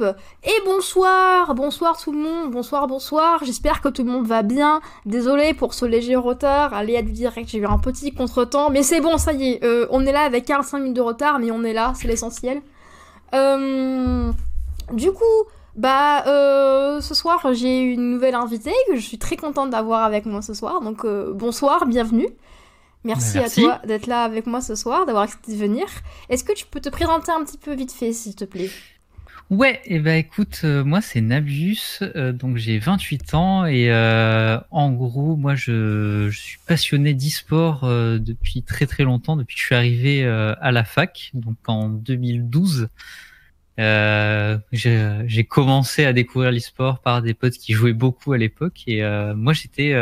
Hop Et bonsoir Bonsoir tout le monde, bonsoir, bonsoir. J'espère que tout le monde va bien. Désolé pour ce léger retard. Aléa du direct, j'ai eu un petit contretemps. Mais c'est bon, ça y est. euh, on est là avec 45 minutes de retard, mais on est là, c'est l'essentiel. Euh, du coup, bah, euh, ce soir, j'ai une nouvelle invitée que je suis très contente d'avoir avec moi ce soir. Donc, euh, bonsoir, bienvenue. Merci, Merci. à toi d'être là avec moi ce soir, d'avoir accepté de venir. Est-ce que tu peux te présenter un petit peu vite fait, s'il te plaît? Ouais, et ben écoute, euh, moi c'est Nabius, euh, donc j'ai 28 ans et euh, en gros, moi je, suis passionné d'e-sport euh, depuis très très longtemps, depuis que je suis arrivé à la fac, donc en 2012. Euh, j'ai commencé à découvrir l'e-sport par des potes qui jouaient beaucoup à l'époque et moi j'étais,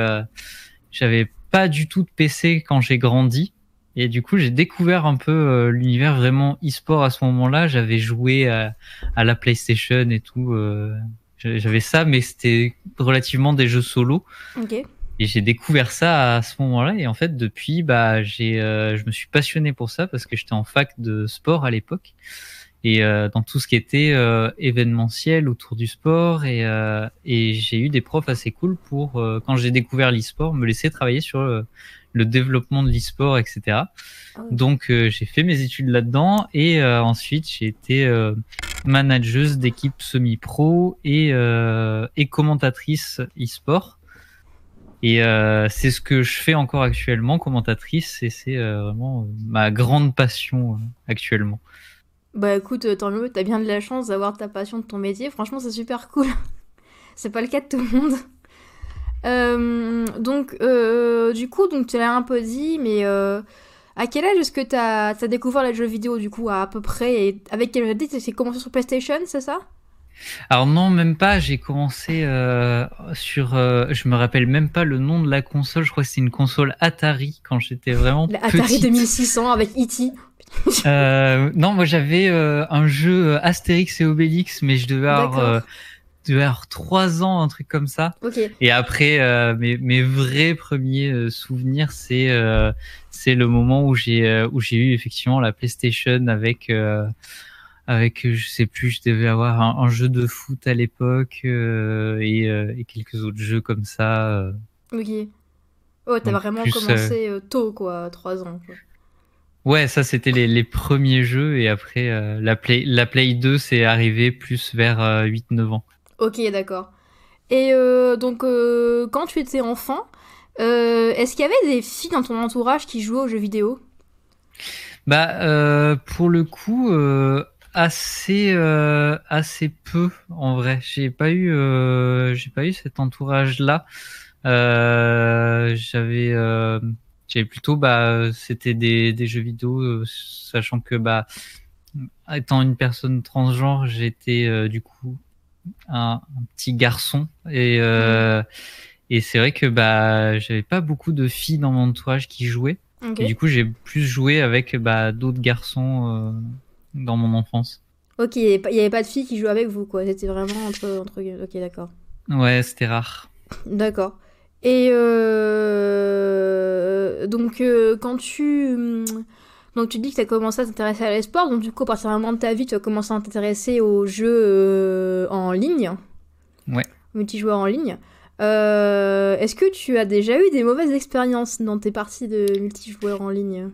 j'avais pas du tout de PC quand j'ai grandi. Et du coup, j'ai découvert un peu euh, l'univers vraiment e-sport à ce moment-là. J'avais joué à, à la PlayStation et tout. euh, J'avais ça, mais c'était relativement des jeux solo. Ok. Et j'ai découvert ça à ce moment-là. Et en fait, depuis, bah, j'ai, euh, je me suis passionné pour ça parce que j'étais en fac de sport à l'époque. Et dans tout ce qui était événementiel autour du sport. Et, et j'ai eu des profs assez cool pour, quand j'ai découvert l'e-sport, me laisser travailler sur le développement de l'e-sport, etc. Ah. Donc euh, j'ai fait mes études là-dedans et euh, ensuite j'ai été euh, manageuse d'équipe semi-pro et, et commentatrice e-sport. Et c'est ce que je fais encore actuellement, commentatrice, et c'est vraiment ma grande passion actuellement. Bah écoute, tant mieux, t'as bien de la chance d'avoir ta passion de ton métier. Franchement, c'est super cool. c'est pas le cas de tout le monde. Euh, donc, euh, du coup, donc tu l'as un peu dit, mais euh, à quel âge est-ce que t'as as découvert les jeux vidéo du coup à, à peu près? Et avec quelle date c'est commencé sur PlayStation, c'est ça? Alors non, même pas. J'ai commencé euh, sur. euh, je me rappelle même pas le nom de la console. Je crois que c'est une console Atari quand j'étais vraiment La Atari petite. 2600 avec E.T. Euh, non, moi j'avais un jeu Astérix et Obélix, mais je devais avoir, Devais avoir 3 ans, un truc comme ça. Et après, euh, mes, mes vrais premiers euh, souvenirs, c'est euh, c'est le moment où j'ai où j'ai eu effectivement la PlayStation avec euh, avec je sais plus, je devais avoir un, un jeu de foot à l'époque et, et quelques autres jeux comme ça. Ok. Oh, t'as vraiment plus, commencé tôt, quoi, 3 ans. quoi. Ouais, ça c'était les, les premiers jeux et après euh, la Play la Play 2 c'est arrivé plus vers euh, 8-9 ans. Ok, d'accord. Et euh, donc, euh, quand tu étais enfant, euh, est-ce qu'il y avait des filles dans ton entourage qui jouaient aux jeux vidéo? Bah pour le coup assez assez peu en vrai. J'ai pas eu cet entourage là. Euh, j'avais plutôt bah c'était des, des jeux vidéo sachant que bah étant une personne transgenre j'étais du coup un, un petit garçon et euh, et c'est vrai que bah j'avais pas beaucoup de filles dans mon entourage qui jouaient. Et du coup, j'ai plus joué avec bah, d'autres garçons euh, dans mon enfance. Ok, il n'y avait, pas- il y avait pas de filles qui jouaient avec vous, quoi. C'était vraiment entre... entre... Ok, d'accord. Ouais, c'était rare. D'accord. Et euh, donc, euh, quand tu... Donc, tu dis que tu as commencé à t'intéresser à l'esport, donc du coup, à partir d'un moment de ta vie, tu as commencé à t'intéresser aux jeux euh, en ligne. Ouais. Multijoueurs en ligne. Euh, Est-ce que tu as déjà eu des mauvaises expériences dans tes parties de multijoueurs en ligne?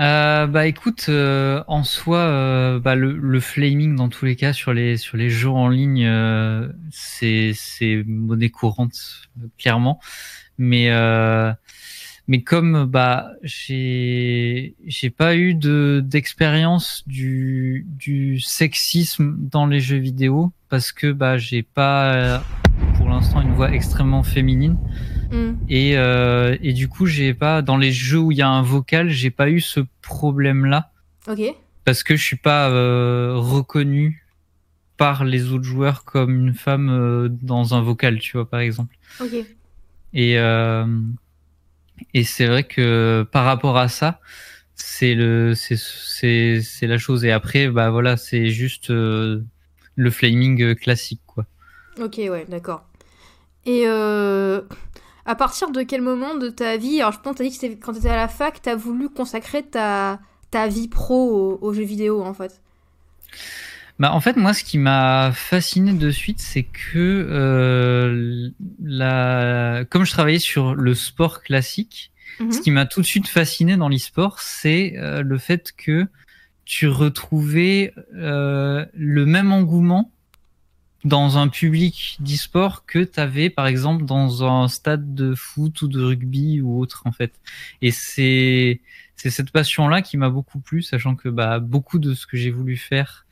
Euh, bah écoute, euh, en soi, euh, bah, le, le flaming dans tous les cas sur les sur les jeux en ligne, c'est c'est monnaie courante clairement. Mais mais comme bah j'ai j'ai pas eu de d'expérience du du sexisme dans les jeux vidéo parce que bah j'ai pas pour l'instant une voix extrêmement féminine. Hmm. Et, euh, et du coup, j'ai pas dans les jeux où il y a un vocal, j'ai pas eu ce problème-là Ok. parce que je suis pas euh, reconnu par les autres joueurs comme une femme euh, dans un vocal, tu vois, par exemple. Ok. Et euh, et c'est vrai que par rapport à ça, c'est le c'est la chose. Et après, bah voilà, c'est juste euh, le flaming euh, classique, quoi. Ok, ouais, d'accord. Et euh, à partir de quel moment de ta vie, alors je pense que t'as dit que c'était quand t'étais à la fac, t'as voulu consacrer ta, ta vie pro aux jeux vidéo en fait? Bah, en fait, moi, ce qui m'a fasciné de suite, c'est que euh, la... comme je travaillais sur le sport classique, Mhm. ce qui m'a tout de suite fasciné dans l'e-sport, c'est euh, le fait que tu retrouvais euh, le même engouement dans un public d'e-sport que tu avais par exemple dans un stade de foot ou de rugby ou autre en fait. Et c'est c'est cette passion là qui m'a beaucoup plu, sachant que bah beaucoup de ce que j'ai voulu faire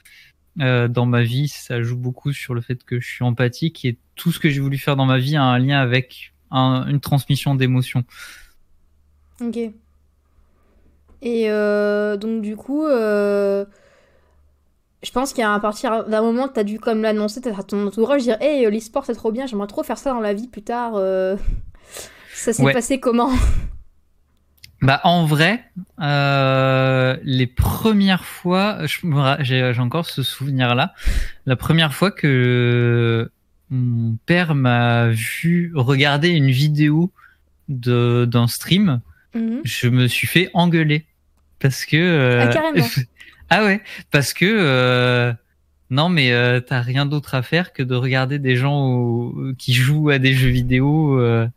euh, dans ma vie, ça joue beaucoup sur le fait que je suis empathique et tout ce que j'ai voulu faire dans ma vie a un lien avec un- une transmission d'émotions. Ok. Et euh, donc du coup, euh, je pense qu'il y a à partir d'un moment que t'as dû comme l'annoncer, t'as ton entourage dire Hey, l'e-sport c'est trop bien, j'aimerais trop faire ça dans la vie plus tard. Ça s'est Ouais. passé comment? Bah en vrai, euh, les premières fois, j'ai encore ce souvenir-là. La première fois que mon père m'a vu regarder une vidéo de d'un stream, Mhm. je me suis fait engueuler parce que euh, Ah, ah ouais parce que euh, non mais euh, t'as rien d'autre à faire que de regarder des gens au- qui jouent à des jeux vidéo euh,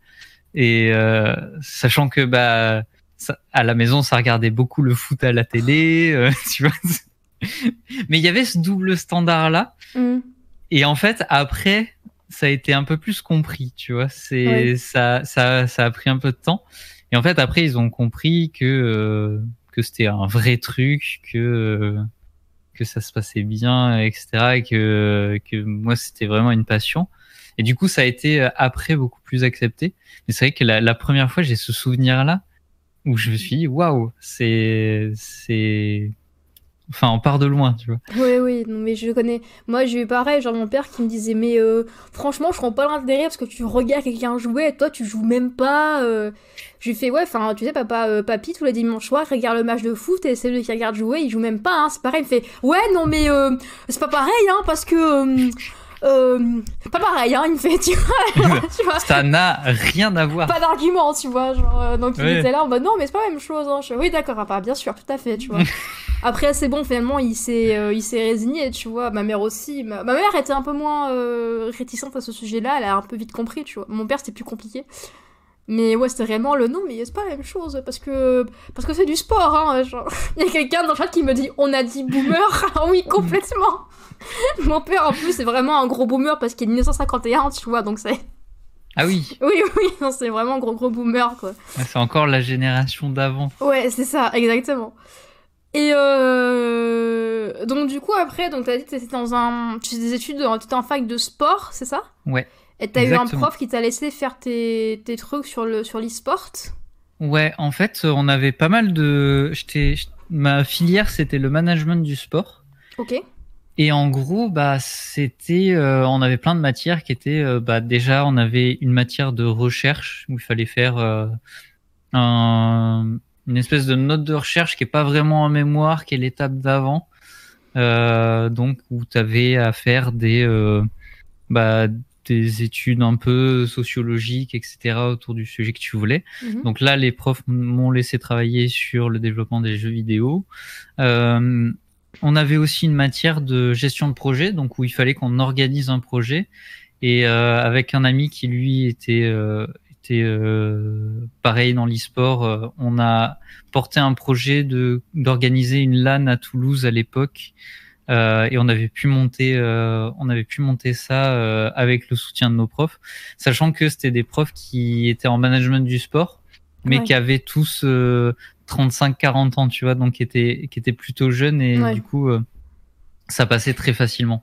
et euh, sachant que bah ça- à la maison ça regardait beaucoup le foot à la télé euh, tu vois mais il y avait ce double standard là Mhm. et en fait, après, ça a été un peu plus compris, tu vois. C'est Ouais. ça, ça, ça a pris un peu de temps. Et en fait, après, ils ont compris que euh, que c'était un vrai truc, que euh, que ça se passait bien, etc. Et que que moi, c'était vraiment une passion. Et du coup, ça a été euh, après beaucoup plus accepté. Mais c'est vrai que la, la première fois, j'ai ce souvenir-là où je me suis dit, waouh, c'est c'est Enfin, on part de loin, tu vois. Oui, oui, non, mais je connais. Moi, j'ai eu pareil, genre mon père qui me disait, mais euh, franchement, je comprends pas l'intérêt parce que tu regardes quelqu'un jouer et toi, tu joues même pas. euh. Je lui fais, ouais, enfin, tu sais, papa, euh, papy, tous les dimanches soirs, regarde le match de foot et c'est lui qui regarde jouer, il joue même pas, hein, c'est pareil. Il me fait, ouais, non, mais euh, c'est pas pareil, hein, parce que. Euh, pas pareil, hein, il me fait, tu vois. tu vois Ça n'a rien à voir. pas d'argument, tu vois. Genre, euh, donc il était là en mode non, mais c'est pas la même chose. Hein. Je oui, d'accord, papa, bien sûr, tout à fait, tu vois. Après, c'est bon, finalement, il s'est euh, il s'est résigné, tu vois. Ma mère aussi. Ma, ma mère était un peu moins euh, réticente à ce sujet-là, elle a un peu vite compris, tu vois. Mon père, c'était plus compliqué. Mais ouais, c'était vraiment le non, mais c'est pas la même chose parce que parce que c'est du sport. Hein, genre. Il y a quelqu'un dans le chat qui me dit on a dit boomer? ah oui, complètement. Mon père en plus c'est vraiment un gros boomer parce qu'il est 1951, tu vois, donc c'est Ah oui, oui, oui, non, c'est vraiment un gros gros boomer, quoi. c'est encore la génération d'avant. Ouais, c'est ça, exactement. Et euh... donc du coup après, donc t'as dit que t'étais dans un, tu fais des études, dans- t'étais en fac de sport, c'est ça? Ouais. Et t'as eu un prof qui t'a laissé faire tes, tes trucs sur le sur l'e-sport? Ouais, en fait, on avait pas mal de. Ma filière, c'était le management du sport. Ok. Et en gros, bah, c'était, euh, on avait plein de matières qui étaient, euh, bah, déjà, on avait une matière de recherche où il fallait faire euh, un- une espèce de note de recherche qui est pas vraiment en mémoire, qui est l'étape d'avant. Donc, où tu avais à faire des, bah, des études un peu sociologiques, etc., autour du sujet que tu voulais. Mhm. Donc là, les profs m'ont laissé travailler sur le développement des jeux vidéo. Euh, on avait aussi une matière de gestion de projet, donc où il fallait qu'on organise un projet. Et euh, avec un ami qui lui était euh, était pareil dans l'e-sport, on a porté un projet d'organiser une LAN à Toulouse à l'époque. Euh, et on avait pu monter, euh, on avait pu monter ça euh, avec le soutien de nos profs, sachant que c'était des profs qui étaient en management du sport, mais Ouais. qui avaient tous euh, 35-40 ans, tu vois, donc qui étaient, qui étaient plutôt jeunes et Ouais. du coup, ça passait très facilement.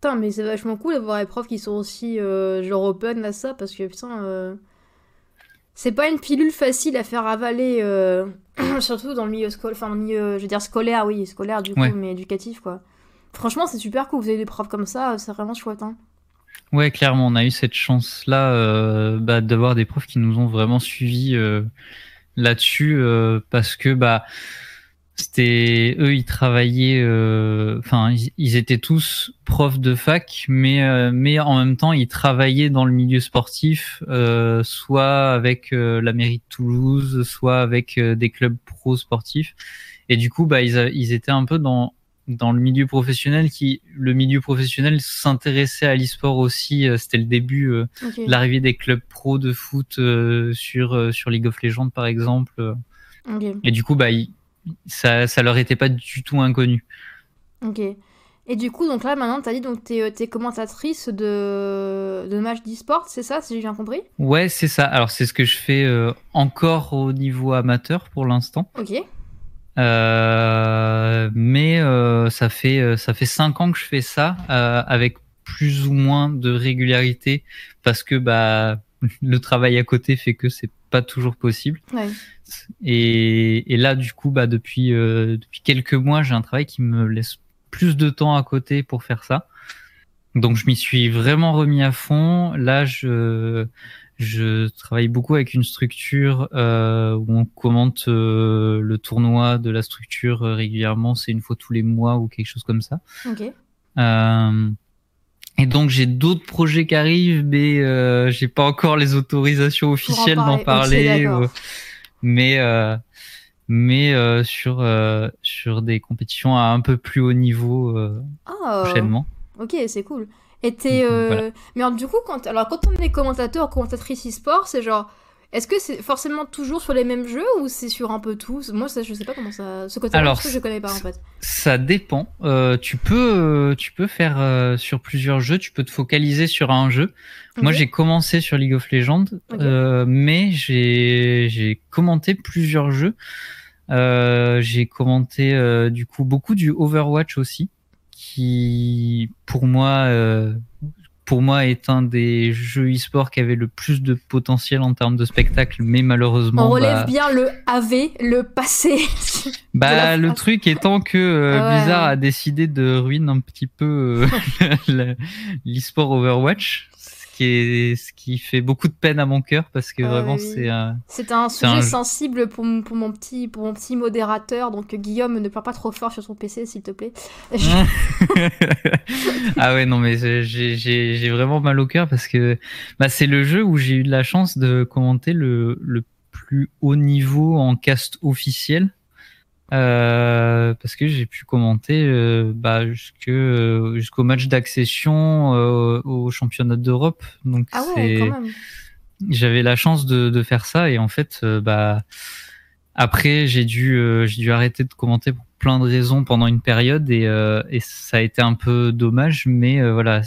Putain, mais c'est vachement cool d'avoir des profs qui sont aussi euh, genre open à ça parce que putain, euh, c'est pas une pilule facile à faire avaler, euh, surtout dans le milieu scolaire, enfin, milieu, je veux dire scolaire, oui, scolaire du coup, Ouais. mais éducatif quoi. Franchement, c'est super cool, vous avez des profs comme ça, c'est vraiment chouette. Hein. Ouais, clairement, on a eu cette chance-là euh, bah, d'avoir des profs qui nous ont vraiment suivis euh, là-dessus parce que bah c'était eux, ils travaillaient, euh, enfin ils, ils étaient tous profs de fac, mais euh, mais en même temps ils travaillaient dans le milieu sportif, euh, soit avec euh, la mairie de Toulouse, soit avec euh, des clubs pro sportifs, et du coup bah ils, a- ils étaient un peu dans dans le milieu professionnel qui le milieu professionnel s'intéressait à l'e-sport aussi c'était le début l'arrivée des clubs pro de foot sur sur League of Legends par exemple. Et du coup bah ça ça leur était pas du tout inconnu ok et du coup, donc là, maintenant, tu as dit donc tu es, commentatrice de, de matchs d'e-sport, c'est ça, si j'ai bien compris? Ouais, c'est ça. Alors, c'est ce que je fais euh, encore au niveau amateur pour l'instant. Ok. Euh, mais euh, ça fait ça fait cinq ans que je fais ça avec plus ou moins de régularité parce que bah le travail à côté fait que c'est pas toujours possible. Ouais. Et, et, là, du coup, bah depuis depuis quelques mois, j'ai un travail qui me laisse plus de temps à côté pour faire ça. Donc je m'y suis vraiment remis à fond. Là, je, je travaille beaucoup avec une structure euh, où on commente euh, le tournoi de la structure euh, régulièrement. C'est une fois tous les mois ou quelque chose comme ça. Et donc j'ai d'autres projets qui arrivent, mais j'ai pas encore les autorisations officielles d'en parler. mais mais euh, sur euh, sur des compétitions à un peu plus haut niveau euh, oh. prochainement. Ok, c'est cool. Et Mais du coup, quand alors quand on est commentateur commentatrice e-sport, c'est genre est-ce que c'est forcément toujours sur les mêmes jeux ou c'est sur un peu tout? Moi, ça, je sais pas comment ça. Ce côté-là, parce que je connais pas en fait. Ça dépend. Euh, tu peux, tu peux faire euh, sur plusieurs jeux. Tu peux te focaliser sur un jeu. Moi, j'ai commencé sur League of Legends, euh, mais j'ai j'ai commenté plusieurs jeux. j'ai commenté du coup beaucoup du Overwatch aussi, qui pour moi pour moi est un des jeux e-sport qui avait le plus de potentiel en termes de spectacle, mais malheureusement. On relève bah, bien le AV, le passé. bah le truc étant que euh, Blizzard a décidé de ruiner un petit peu euh, l'e-sport Overwatch ce qui fait beaucoup de peine à mon cœur parce que vraiment c'est un c'est un sujet sensible pour, pour mon petit pour mon petit modérateur. Donc Guillaume ne parle pas trop fort sur son PC s'il te plaît. Ah ouais non mais j'ai vraiment mal au cœur parce que bah, c'est le jeu où j'ai eu de la chance de commenter le, le plus haut niveau en cast officiel euh, parce que j'ai pu commenter euh, bah, jusque, euh, jusqu'au match d'accession au championnat d'Europe. Donc ah ouais, quand même. j'avais la chance de, de, faire ça et en fait, bah après j'ai dû j'ai dû arrêter de commenter pour plein de raisons pendant une période et, et ça a été un peu dommage, mais voilà.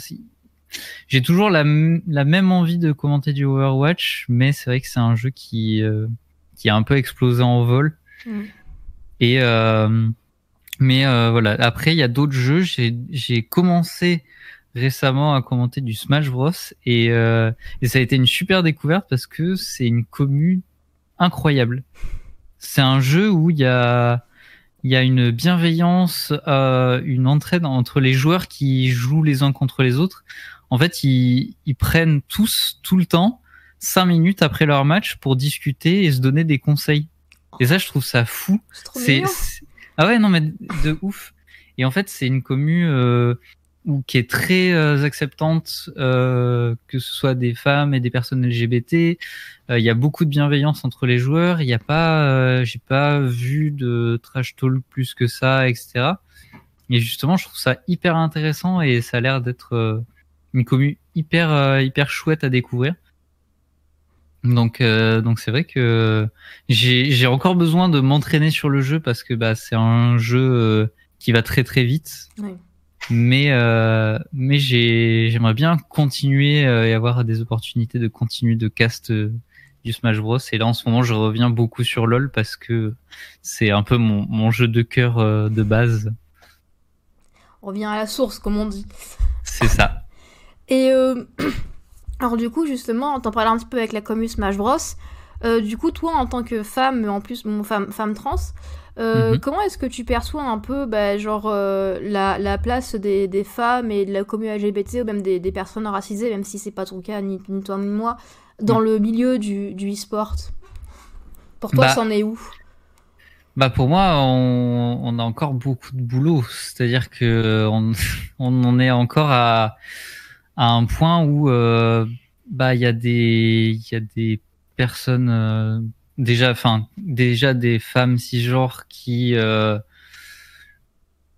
J'ai toujours la, la même envie de commenter du Overwatch, mais c'est vrai que c'est un jeu qui qui a un peu explosé en vol. Mm. Et euh, mais euh, voilà. Après, il y a d'autres jeux. J'ai commencé récemment à commenter du Smash Bros et, euh, et ça a été une super découverte parce que c'est une commune incroyable. C'est un jeu où il y a il y a une bienveillance, euh, une entraide entre les joueurs qui jouent les uns contre les autres. En fait, ils, ils prennent tous tout le temps cinq minutes après leur match pour discuter et se donner des conseils. Et ça, je trouve ça fou. C'est ah ouais non mais de ouf. Et en fait, c'est une commu euh, qui est très euh, acceptante, euh, que ce soit des femmes et des personnes LGBT. Euh, il y a beaucoup de bienveillance entre les joueurs. Il n'y a pas, j'ai pas vu de trash talk plus que ça, etc. Et justement, je trouve ça hyper intéressant et ça a l'air d'être une commu hyper hyper chouette à découvrir. Donc, euh, donc c'est vrai que j'ai encore besoin de m'entraîner sur le jeu parce que bah, c'est un jeu euh, qui va très très vite. Mais, euh, mais j'aimerais bien continuer et avoir des opportunités de continuer de cast du Smash Bros. Et là, en ce moment, je reviens beaucoup sur LoL parce que c'est un peu mon, mon jeu de cœur de base. On revient à la source, comme on dit. C'est ça. Et Alors du coup, justement, t'en parlais un petit peu avec la commu Smash Bros. Euh, du coup, toi, en tant que femme, en plus, mon femme, femme trans, euh, mhm. comment est-ce que tu perçois un peu, bah, genre, euh, la, la, place des, des, femmes et de la commu LGBT ou même des, des personnes racisées, même si c'est pas ton cas, ni, toi ni moi, dans le milieu du, du e-sport? Pour toi, bah, c'en est où? Bah pour moi, on, on, a encore beaucoup de boulot. C'est-à-dire que on, on en est encore à à un point où euh, bah il y a des il y a des personnes euh, déjà enfin déjà des femmes cisgenres qui euh,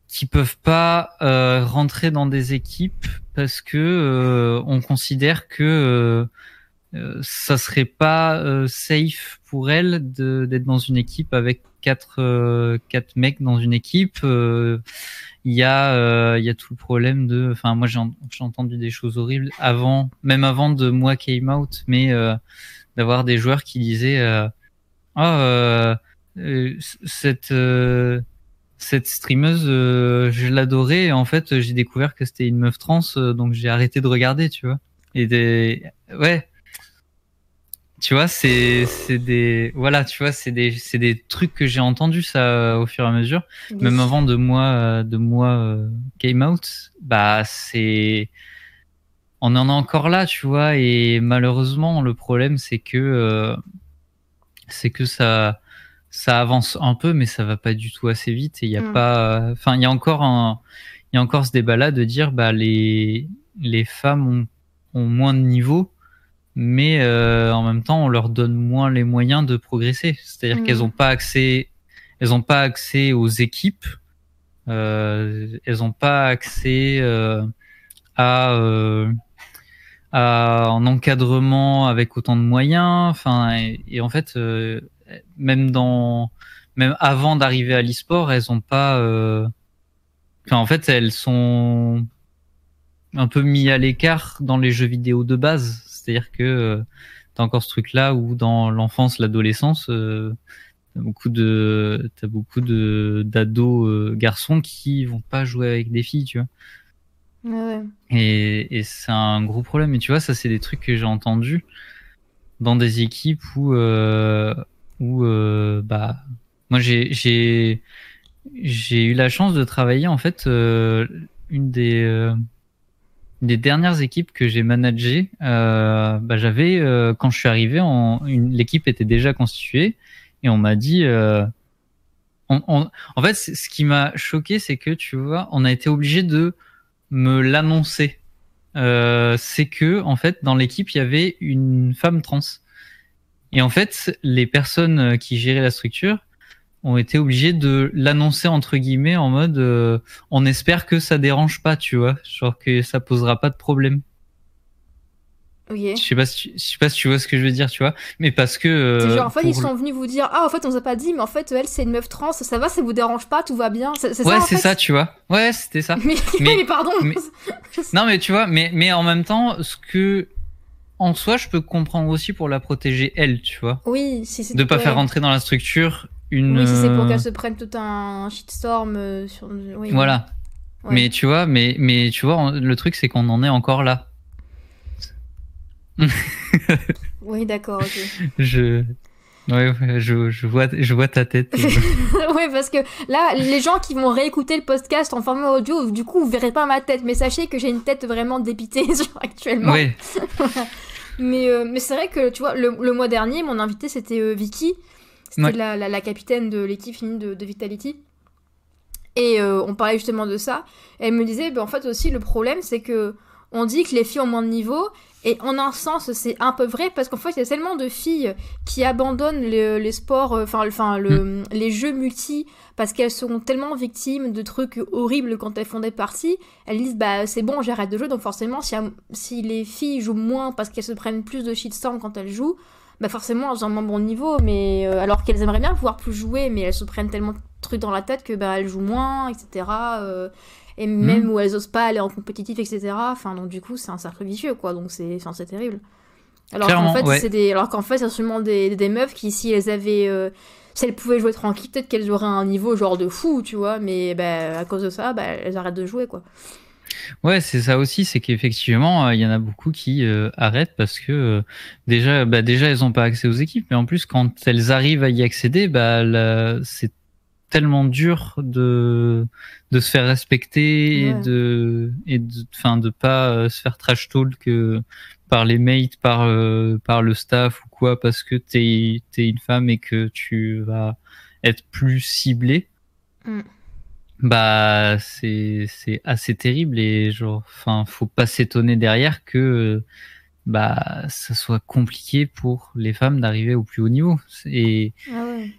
qui peuvent pas euh, rentrer dans des équipes parce que euh, on considère que euh, ça serait pas safe pour elles d'être dans une équipe avec quatre quatre mecs dans une équipe. Il y a il y a tout le problème de, enfin moi j'ai entendu des choses horribles avant, même avant de moi came out, mais d'avoir des joueurs qui disaient ah cette cette streameuse, euh, je l'adorais. En fait, j'ai découvert que c'était une meuf trans, euh, donc j'ai arrêté de regarder, tu vois. Et des, ouais. Tu vois, c'est, c'est des, voilà, tu vois, c'est des, c'est des trucs que j'ai entendus ça au fur et à mesure. Même avant de moi, de moi came out, bah c'est, on en est encore là, tu vois. Et malheureusement, le problème, c'est que, euh, c'est que ça, ça avance un peu, mais ça va pas du tout assez vite. Et il y a mm. pas, enfin, il y a encore un, il y a encore ce débat-là de dire, bah, les, les femmes ont, ont moins de niveau, mais euh, en même temps, on leur donne moins les moyens de progresser. C'est-à-dire qu'elles ont pas accès, elles ont pas accès aux équipes, euh, elles ont pas accès euh, à, euh, à un encadrement avec autant de moyens. Enfin, et, et en fait euh, même dans même avant d'arriver à l'e-sport, elles ont pas euh... enfin, en fait, elles sont un peu mis à l'écart dans les jeux vidéo de base, c'est-à-dire que euh, t'as encore ce truc là où dans l'enfance, l'adolescence euh, t'as beaucoup de t'as beaucoup de d'ados euh, garçons qui vont pas jouer avec des filles, tu vois. Ouais. Et, et c'est un gros problème. Et tu vois, ça, c'est des trucs que j'ai entendus dans des équipes où, euh, où euh, bah moi j'ai j'ai j'ai eu la chance de travailler en fait euh, une des des dernières équipes que j'ai managées. bah, j'avais quand je suis arrivé, l'équipe était déjà constituée et on m'a dit. On, en fait, ce qui m'a choqué, c'est que tu vois, on a été obligé de me l'annoncer. Euh, c'est que en fait, dans l'équipe, il y avait une femme trans. Et en fait, les personnes euh, qui géraient la structure ont été obligées de l'annoncer entre guillemets en mode euh, on espère que ça dérange pas, tu vois, genre que ça posera pas de problème. Okay. Je sais pas si tu, je sais pas si tu vois ce que je veux dire, tu vois, mais parce que euh, genre en fait ils sont venus vous dire ah en fait on vous a pas dit mais en fait elle c'est une meuf trans ça va ça vous dérange pas tout va bien. C'est ouais c'est ça, tu vois. Ouais c'était ça. Mais, mais, mais pardon. mais... non mais tu vois mais mais en même temps ce que en soi, je peux comprendre aussi pour la protéger elle, tu vois. Oui, si c'est de pas faire rentrer dans la structure une. Oui, si c'est pour qu'elle se prenne tout un shitstorm euh, sur. Oui, voilà. Ouais. Mais tu vois, mais mais tu vois, le truc c'est qu'on en est encore là. oui, d'accord. Je. Ouais, je, je, vois, je vois ta tête. oui, parce que là, les gens qui vont réécouter le podcast en format audio, du coup, vous verrez pas ma tête. Mais sachez que j'ai une tête vraiment dépitée actuellement. Oui. mais euh, mais c'est vrai que, tu vois, le, le, mois dernier, mon invité, c'était euh, Vicky. C'était ouais. la, la, la, capitaine de l'équipe féminine de, de, Vitality. Et euh, on parlait justement de ça. Et elle me disait, ben, en fait, aussi, le problème, c'est que on dit que les filles ont moins de niveau, et en un sens, c'est un peu vrai, parce qu'en fait, il y a tellement de filles qui abandonnent les, les sports, enfin, enfin le, mm. les jeux multi, parce qu'elles sont tellement victimes de trucs horribles quand elles font des parties, elles disent, bah c'est bon, j'arrête de jouer, donc forcément, si, si les filles jouent moins parce qu'elles se prennent plus de shitstorm quand elles jouent, bah forcément, elles ont un moins bon niveau, mais euh, alors qu'elles aimeraient bien pouvoir plus jouer, mais elles se prennent tellement de trucs dans la tête que bah elles jouent moins, etc. Euh, et même mmh. où elles osent pas aller en compétitif, etc. Enfin, donc du coup, c'est un cercle vicieux, quoi. Donc c'est, enfin, c'est terrible. Alors qu'en fait, ouais. c'est des, alors qu'en fait, c'est seulement des, des meufs qui, si elles avaient, euh, si elles pouvaient jouer tranquille, peut-être qu'elles auraient un niveau genre de fou, tu vois. Mais bah, à cause de ça, bah, elles arrêtent de jouer, quoi. Ouais, c'est ça aussi, c'est qu'effectivement, il euh, y en a beaucoup qui euh, arrêtent parce que euh, déjà, bah, déjà, elles n'ont pas accès aux équipes, mais en plus, quand elles arrivent à y accéder, bah, c'est tellement dur de de se faire respecter ouais. et de et de enfin de pas se faire trash talk par les mates par par le staff ou quoi parce que t'es es une femme et que tu vas être plus ciblé mm. Bah c'est c'est assez terrible et genre enfin faut pas s'étonner derrière que bah ça soit compliqué pour les femmes d'arriver au plus haut niveau et ah ouais.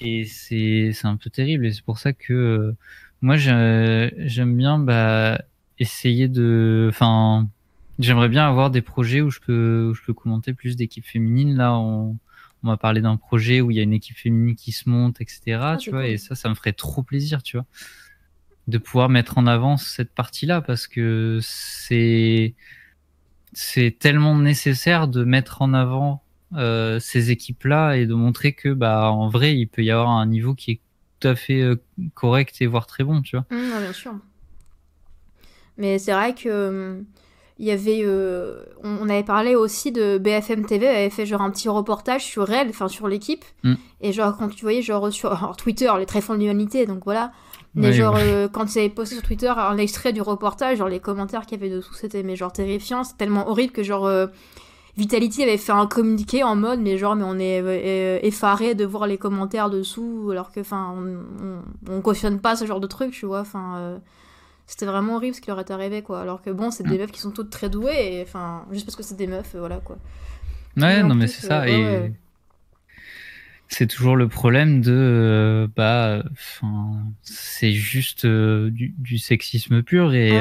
et c'est c'est un peu terrible et c'est pour ça que moi, j'aime bien bah, essayer de. Enfin, j'aimerais bien avoir des projets où je peux, où je peux commenter plus d'équipes féminines. Là, on, on m'a parlé d'un projet où il y a une équipe féminine qui se monte, etc. Ah, tu vois, et ça, ça me ferait trop plaisir, tu vois, de pouvoir mettre en avant cette partie-là parce que c'est c'est tellement nécessaire de mettre en avant euh, ces équipes-là et de montrer que, bah, en vrai, il peut y avoir un niveau qui est tout à fait euh, correct et voire très bon, tu vois. Mmh, bien sûr. Mais c'est vrai que hum, il y avait, euh, on, avait parlé aussi de BFM TV, avait fait genre un petit reportage sur elle, enfin sur l'équipe. Mm. Et genre quand tu voyais genre sur Twitter, les tréfonds de l'humanité, donc voilà. Mais genre euh, quand avais posté sur Twitter un extrait du reportage, genre les commentaires qu'il y avait dessous, c'était mais genre terrifiant, c'est tellement horrible que genre euh, Vitality avait fait un communiqué en mode mais genre mais on est effaré de voir les commentaires dessous alors que enfin on, on, cautionne pas ce genre de truc, tu vois, enfin c'était vraiment horrible ce qui leur est arrivé quoi. Alors que bon c'est des mm. meufs qui sont toutes très douées et enfin juste parce que c'est des meufs voilà quoi. Ouais non mais c'est ça euh, et c'est toujours le problème de euh, bah enfin c'est juste euh, du, sexisme pur et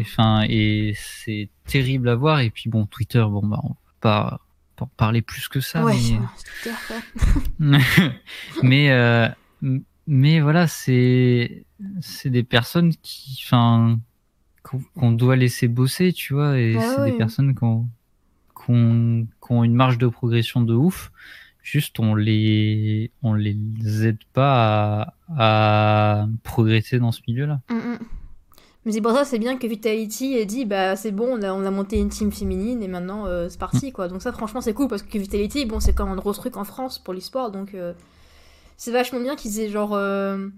enfin et c'est terrible à voir et puis bon Twitter bon bah on peut pas, en parler plus que ça ouais, mais mais, mais voilà c'est c'est des personnes qui, enfin, qu'on doit laisser bosser, tu vois, et c'est des personnes qui ont, une marge de progression de ouf. Juste, on les, on les aide pas à, progresser dans ce milieu-là. Mm, mm. Mais c'est pour ça, c'est bien que Vitality ait dit, bah c'est bon, on a, on a, monté une team féminine et maintenant euh, c'est parti, mm. quoi. Donc ça, franchement, c'est cool parce que Vitality, bon, c'est comme un gros truc en France pour l'e-sport, donc euh, c'est vachement bien qu'ils aient genre. Euh,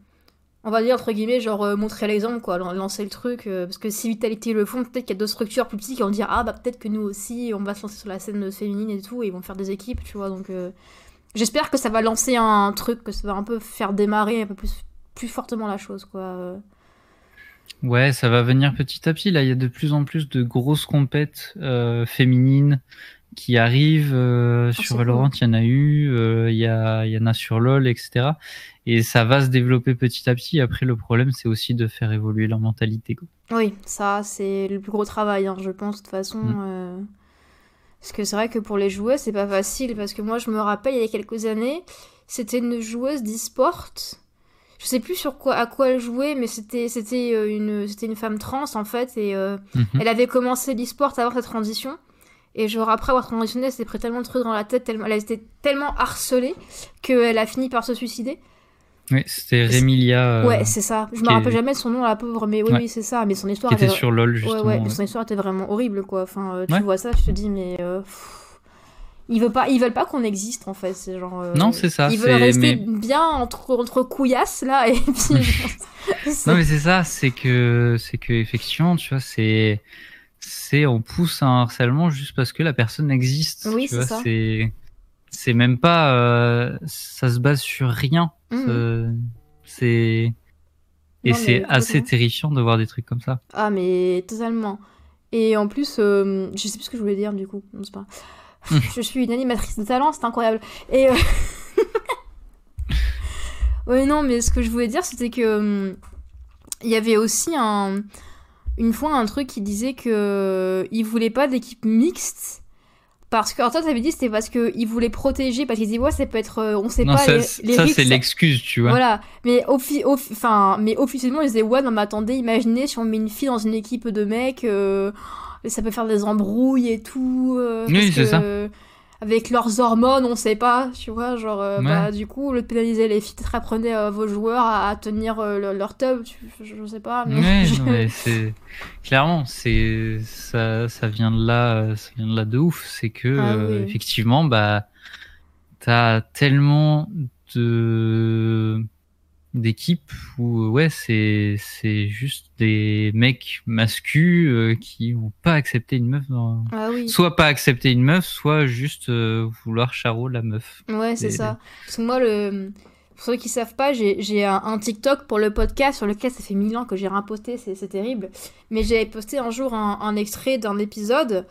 on va dire entre guillemets genre euh, l'exemple quoi lancer le truc euh, parce que si Vitality le font peut-être qu'il y a d'autres structures plus petites qui vont dire ah bah peut-être que nous aussi on va se lancer sur la scène féminine et tout et ils vont faire des équipes tu vois donc euh, j'espère que ça va lancer un truc que ça va un peu faire démarrer un peu plus plus fortement la chose quoi ouais ça va venir petit à petit là il y a de plus en plus de grosses compètes féminines qui arrivent ah, sur Valorant, il y en a eu, il y, a, y en a sur LoL, etc et ça va se développer petit à petit. Après, le problème, c'est aussi de faire évoluer leur mentalité. Quoi. Oui, ça, c'est le plus gros travail, hein, je pense, de toute façon. Mm. Euh, parce que c'est vrai que pour les joueuses, c'est pas facile. Parce que moi, je me rappelle, il y a quelques années, c'était une joueuse d'e-sport. Je sais plus sur quoi, à quoi elle jouait, mais c'était c'était euh, une c'était une femme trans en fait et euh, mhm. elle avait commencé l'e-sport avant cette transition. Et genre après avoir transitionné, elle s'est pris tellement de trucs dans la tête, tellement, elle a été tellement harcelée qu'elle a fini par se suicider. Oui, c'était Rémilia. Euh, ouais, c'est ça. Je me rappelle jamais son nom, la pauvre, mais oui, oui, c'est ça. Mais son histoire. Qui était sur LoL, justement. Ouais, ouais, son histoire était vraiment horrible, quoi. Enfin, euh, tu vois ça, tu te dis, mais. Euh, ils veulent pas, ils veulent pas qu'on existe, en fait. C'est genre. non, c'est ça. Ils veulent rester bien entre, entre couillasses, là, et puis. non, mais c'est ça, c'est que, c'est que, effectivement, tu vois, c'est. C'est, on pousse un harcèlement juste parce que la personne existe. Oui, c'est ça. C'est même pas euh, ça se base sur rien mmh. c'est et c'est assez terrifiant de voir des trucs comme ça ah mais totalement et en plus euh, je sais plus ce que je voulais dire du coup non, pas mmh. je suis une animatrice de talent c'est incroyable et euh... ouais non mais ce que je voulais dire c'était que hum, il y avait aussi un une fois un truc qui disait que il voulait pas d'équipe mixte parce que, toi, t'avais dit c'était parce qu'ils voulaient protéger, parce qu'ils disaient, ouais, ça peut être, euh, on sait pas. Ça, ça c'est l'excuse, tu vois. Voilà. Mais, enfin, mais officiellement, ils disaient, ouais, non, mais attendez, imaginez si on met une fille dans une équipe de mecs, euh, ça peut faire des embrouilles et tout. Euh, oui, c'est ça avec leurs hormones, on sait pas, tu vois, genre, euh, bah, du coup, le pénaliser les peut-être apprenez euh, vos joueurs à, tenir euh, leur tub, je, sais pas. Mais... mais c'est clairement, c'est ça, ça vient de là, ça vient de là de ouf, c'est que ah effectivement, bah, t'as tellement de d'équipe où ouais c'est c'est juste des mecs mascus euh, qui vont pas accepter une meuf ah soit pas accepter une meuf soit juste euh, vouloir charo la meuf. Ouais c'est ça. parce que moi le pour ceux qui savent pas j'ai un, TikTok pour le podcast sur lequel ça fait mille ans que j'ai rien posté c'est terrible. Mais j'ai posté un jour un, extrait d'un épisode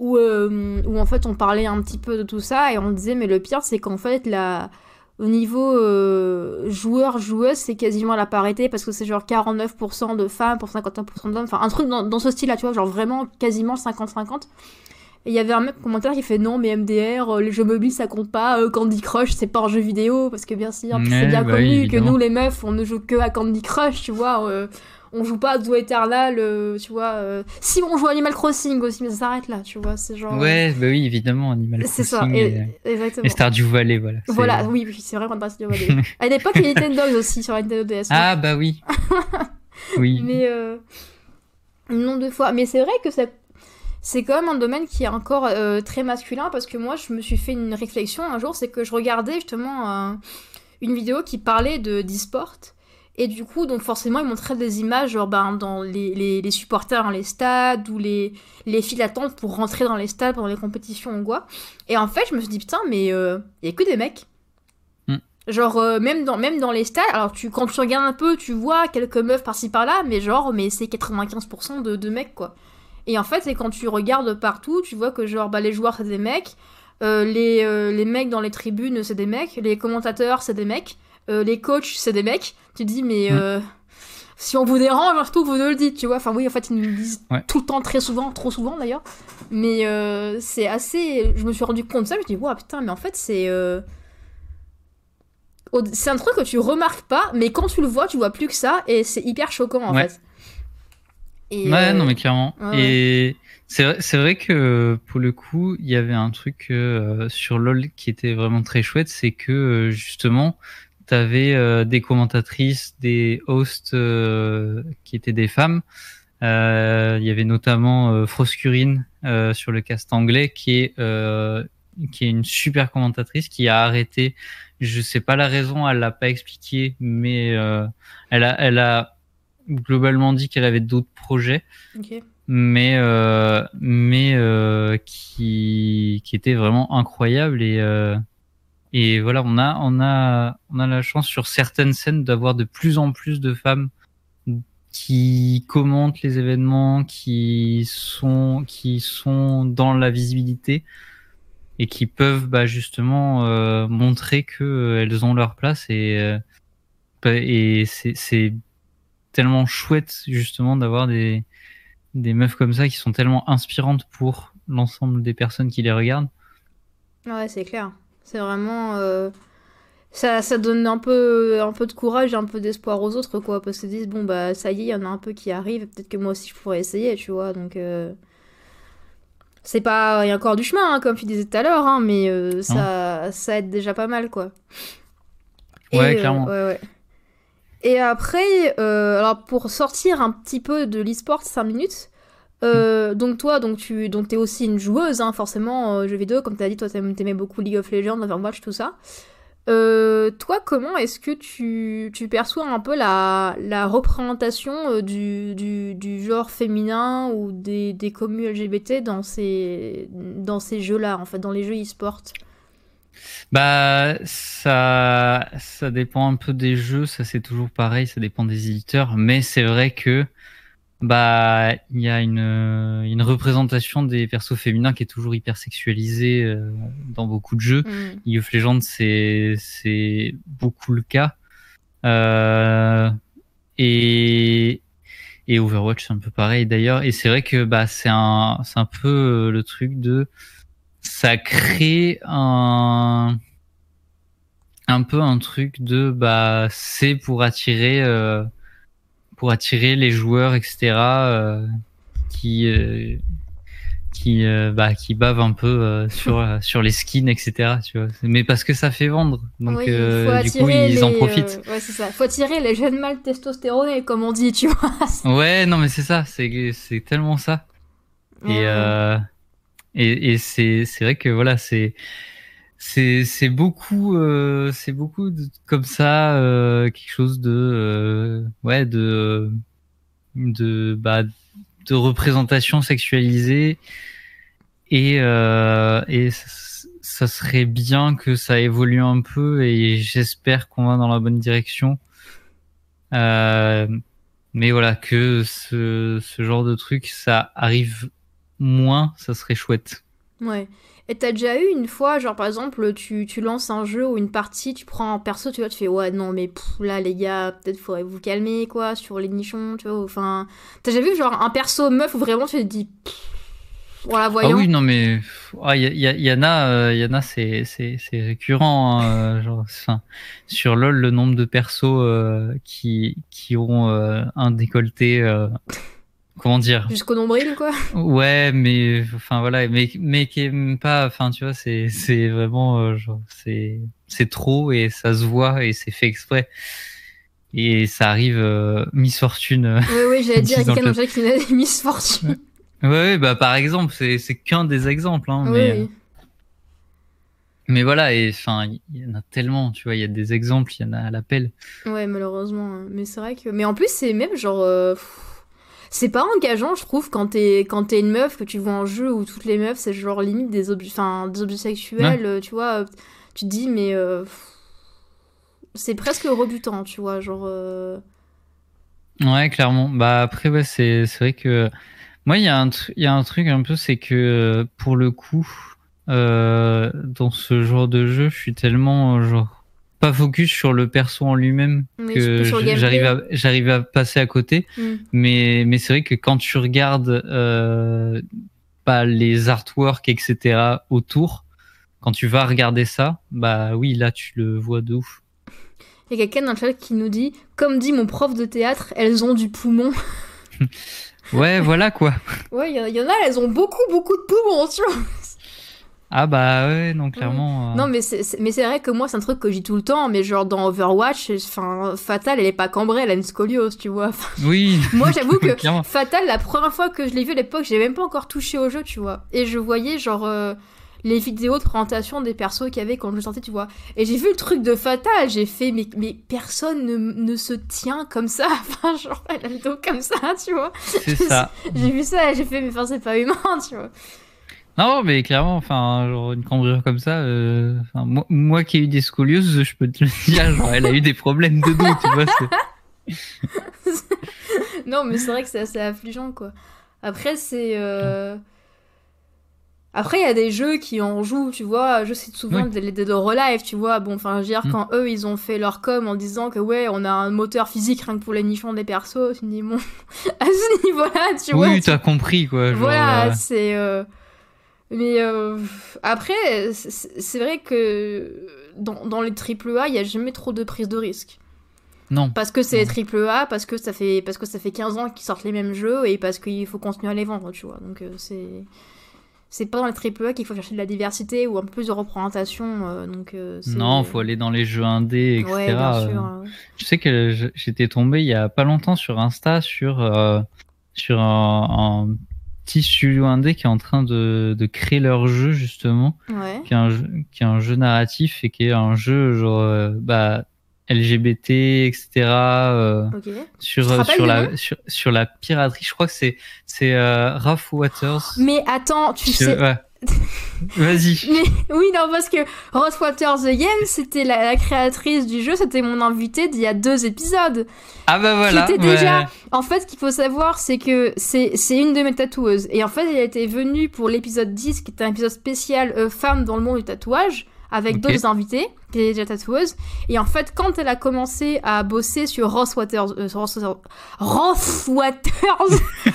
où, euh, où en fait on parlait un petit peu de tout ça et on disait mais le pire c'est qu'en fait la au niveau euh, joueurs-joueuses, c'est quasiment la parité parce que c'est genre 49% de femmes pour 51% d'hommes. Enfin, un truc dans, dans ce style-là, tu vois, genre vraiment quasiment 50-50. Et il y avait un mec commentaire qui fait non, mais MDR, euh, les jeux mobiles ça compte pas, euh, Candy Crush c'est pas un jeu vidéo, parce que bien sûr, c'est bien bah connu oui, que nous les meufs on ne joue que à Candy Crush, tu vois. euh, on joue pas à Duo Eternal, euh, tu vois. euh, Si on joue à Animal Crossing aussi, mais ça s'arrête là, tu vois. C'est genre. Ouais, bah oui, évidemment, Animal C'est ça, Crossing et- et, exactement. et Stardew Valley, voilà. Voilà, oui, oui, c'est vrai qu'on passe de Valley. À l'époque, il y avait Nintendo aussi sur la Nintendo DS. Ah bah oui. oui. Mais euh, nombre de fois. Mais c'est vrai que c'est c'est quand même un domaine qui est encore euh, très masculin parce que moi, je me suis fait une réflexion un jour, c'est que je regardais justement euh, une vidéo qui parlait de d'e-sport. Et du coup, donc forcément, ils montraient des images genre, ben, dans les, les, les supporters dans les stades ou les, les files d'attente pour rentrer dans les stades pendant les compétitions ou quoi. Et en fait, je me suis dit, putain, mais il y a que des mecs. Hmm. Genre, euh, même, dans, même dans les stades, alors tu, quand tu regardes un peu, tu vois quelques meufs par-ci par-là, mais genre, mais c'est 95% de, de mecs, quoi. Et en fait, c'est quand tu regardes partout, tu vois que genre, bah, les joueurs, c'est des mecs, euh, les, euh, les mecs dans les tribunes, c'est des mecs, les commentateurs, c'est des mecs, euh, les coachs, c'est des mecs. Tu te dis, mais Mm. euh, si on vous dérange, surtout, vous nous le dites, tu vois. Enfin, oui, en fait, ils nous le disent Ouais. tout le temps, très souvent, trop souvent d'ailleurs. Mais euh, c'est assez. Je me suis rendu compte de ça, je me dis, wow, putain, mais en fait, c'est. euh, C'est un truc que tu remarques pas, mais quand tu le vois, tu vois plus que ça, et c'est hyper choquant en Ouais. fait. Et, Ouais, euh, non, mais clairement. ouais, Et c'est vrai, c'est vrai que pour le coup, il y avait un truc euh, sur LoL qui était vraiment très chouette, c'est que euh, justement, tu avais des commentatrices, des hosts euh, qui étaient des femmes. Euh, Il y avait notamment euh, Froscurine euh, sur le cast anglais qui est euh, qui est une super commentatrice qui a arrêté. Je sais pas la raison, elle l'a pas expliqué, mais euh, elle a elle a globalement dit qu'elle avait d'autres projets, ok. mais euh, mais euh, qui qui étaient vraiment incroyables et euh, et voilà on a on a on a la chance sur certaines scènes d'avoir de plus en plus de femmes qui commentent les événements, qui sont qui sont dans la visibilité et qui peuvent bah, justement euh, montrer que euh, elles ont leur place et euh, et c'est c'est tellement chouette justement d'avoir des des meufs comme ça qui sont tellement inspirantes pour l'ensemble des personnes qui les regardent. Ouais, c'est clair. C'est vraiment. euh, Ça, ça donne un peu, un peu de courage un peu d'espoir aux autres, quoi. Parce qu'ils disent, bon, bah, ça y est, il y en a un peu qui arrive, peut-être que moi aussi je pourrais essayer, tu vois. Donc. euh, C'est pas. Il y a encore du chemin, hein, comme tu disais tout à l'heure, hein, mais euh, ça, ça aide déjà pas mal, quoi. Ouais, clairement. ouais, ouais. Et après, alors pour sortir un petit peu de l'e-sport 5 minutes, euh, donc toi, donc tu donc es aussi une joueuse, hein, forcément, euh, jeux vidéo, comme tu as dit, toi t'aimais beaucoup League of Legends, Overwatch, tout ça. Euh, toi, comment est-ce que tu, perçois un peu la, représentation euh, du, genre féminin ou des, des communes LGBT dans ces, jeux-là, en fait, dans les jeux e-sport Bah ça dépend un peu des jeux, ça c'est toujours pareil, ça dépend des éditeurs, mais c'est vrai que bah il y a une une représentation des persos féminins qui est toujours hyper sexualisée euh, dans beaucoup de jeux. Hmm. League of Legends, c'est c'est beaucoup le cas. Euh, et et Overwatch, c'est un peu pareil d'ailleurs. Et c'est vrai que bah c'est un c'est un peu euh, le truc de ça crée un un peu un truc de bah c'est pour attirer euh, pour attirer les joueurs etc euh, qui euh, qui euh, bah qui bavent un peu sur sur les skins etc tu vois mais parce que ça fait vendre donc Oui, du coup ils en profitent ouais, c'est ça. Faut attirer les jeunes mâles testostéronés, comme on dit, tu vois. ouais non mais c'est ça c'est c'est tellement ça et Ouais. et, et c'est c'est vrai que voilà c'est c'est c'est beaucoup euh, c'est beaucoup de- comme ça euh, quelque chose de euh, ouais de de bah de représentation sexualisée. Et euh, et ça, ça serait bien que ça évolue un peu et j'espère qu'on va dans la bonne direction. Euh, mais voilà que ce ce genre de truc ça arrive moins ça serait chouette. Ouais. Et t'as déjà eu une fois, genre par exemple, tu, tu lances un jeu ou une partie, tu prends un perso, tu vois, tu fais ouais, non, mais là, les gars, peut-être faudrait vous calmer, quoi, sur les nichons, tu vois, enfin. T'as déjà vu, genre, un perso meuf où vraiment tu te dis. Voilà, voyons. Ah oui, non, mais ah, y, y, y, en a, il y en a c'est, c'est, c'est récurrent. Hein, genre, enfin, sur LoL, le nombre de persos euh, qui, qui ont euh, un décolleté. Euh, comment dire? Jusqu'au nombril, quoi? Ouais, mais enfin voilà, mais mais qui aime pas. Enfin, tu vois, c'est c'est vraiment genre c'est c'est trop et ça se voit et c'est fait exprès. Et ça arrive Miss Fortune. Oui, oui, j'allais dire quelqu'un qui a des Miss Fortune. Ouais, bah par exemple, c'est c'est qu'un des exemples, hein, mais. Oui. Mais voilà, et enfin, il y en a tellement, tu vois, il y a des exemples, il y en a à l'appel. Ouais, malheureusement. Hein. Mais c'est vrai que. Mais en plus, c'est même genre. Euh, c'est pas engageant, je trouve, quand t'es quand es une meuf, que tu vois un jeu où toutes les meufs, c'est genre limite des objets, enfin, des objets sexuels, euh, tu vois. Euh, tu te dis, mais. c'est presque rebutant, tu vois, genre. Ouais, clairement. Bah après, ouais, c'est vrai que. Moi, il y, a un y a un truc un peu, c'est que pour le coup, euh, dans ce genre de jeu, je suis tellement genre pas focus sur le perso en lui-même que j'arrive à j'arrive à passer à côté. Mm. Mais mais c'est vrai que quand tu regardes euh, pas les artworks etc autour, quand tu vas regarder ça, bah oui là tu le vois de ouf. Il y a quelqu'un dans le chat qui nous dit, comme dit mon prof de théâtre, elles ont du poumon. Ouais, voilà quoi. Ouais, il y, en a, elles ont beaucoup, beaucoup de poumons, tu vois. Ah bah ouais, non, clairement. Euh. Non, mais c'est, mais c'est vrai que moi, c'est un truc que j'ai tout le temps, mais genre dans Overwatch, enfin, Fatal, elle est pas cambrée, elle a une scoliose, tu vois. oui. moi, j'avoue que Fatal, la première fois que je l'ai vu à l'époque, j'ai même pas encore touché au jeu, tu vois. Et je voyais genre. Euh, les vidéos de présentation des persos qu'il y avait quand je sortais, tu vois. Et j'ai vu le truc de Fatal, j'ai fait, mais, mais personne ne, ne, se tient comme ça. Enfin, genre, elle a le dos comme ça, tu vois. C'est ça. j'ai vu ça j'ai fait, mais enfin, c'est pas humain, tu vois. Non, mais clairement, enfin, genre une cambrure comme ça, euh, moi, moi, qui ai eu des scolioses, je peux te le dire, genre, elle a eu des problèmes de dos, tu vois. non, mais c'est vrai que c'est assez affligeant, quoi. Après, c'est. Euh... Après, il y a des jeux qui en jouent, tu vois. Je cite souvent des Dead or Alive, tu vois. Bon, enfin, je veux dire, mm. quand eux, ils ont fait leur com en disant que, ouais, on a un moteur physique rien que pour les nichons des persos, tu dis, bon, à ce niveau-là, tu vois. Oui, t'as compris, quoi. voilà, euh, c'est. Euh, mais euh, après, c'est vrai que dans, dans les AAA, il n'y a jamais trop de prise de risque. Non. Parce que c'est triple A, parce que ça fait parce que ça fait 15 ans qu'ils sortent les mêmes jeux et parce qu'il faut continuer à les vendre, tu vois. Donc c'est c'est pas dans les triple A qu'il faut chercher de la diversité ou un peu plus de représentation. Euh, donc, euh, non, faut aller dans les jeux indés, etc. Ouais, bien sûr, euh. Je sais que j'étais tombé il y a pas longtemps sur Insta sur, sur un, petit studio indé qui est en train de, de créer leur jeu, justement. Ouais. Qui, est un, qui est un jeu narratif et qui est un jeu genre. bah, LGBT, etc. Euh, sur, euh, sur, la, sur, sur, la piraterie. Je crois que c'est c'est euh, Ralph Waters. Mais attends, tu sais. Vas-y. oui, non, parce que Ralph Waters The Game, c'était la, créatrice du jeu, c'était mon invité d'il y a deux épisodes. Ah bah voilà. Déjà. En fait, ce qu'il faut savoir, c'est que c'est une de mes tatoueuses. Et en fait, elle était venue pour l'épisode 10, qui était un épisode spécial euh, femmes dans le monde du tatouage avec d'autres invités, qui étaient déjà tatoueuses. Et en fait, quand elle a commencé à bosser sur Ross Waters... Euh, Ross, Ross Waters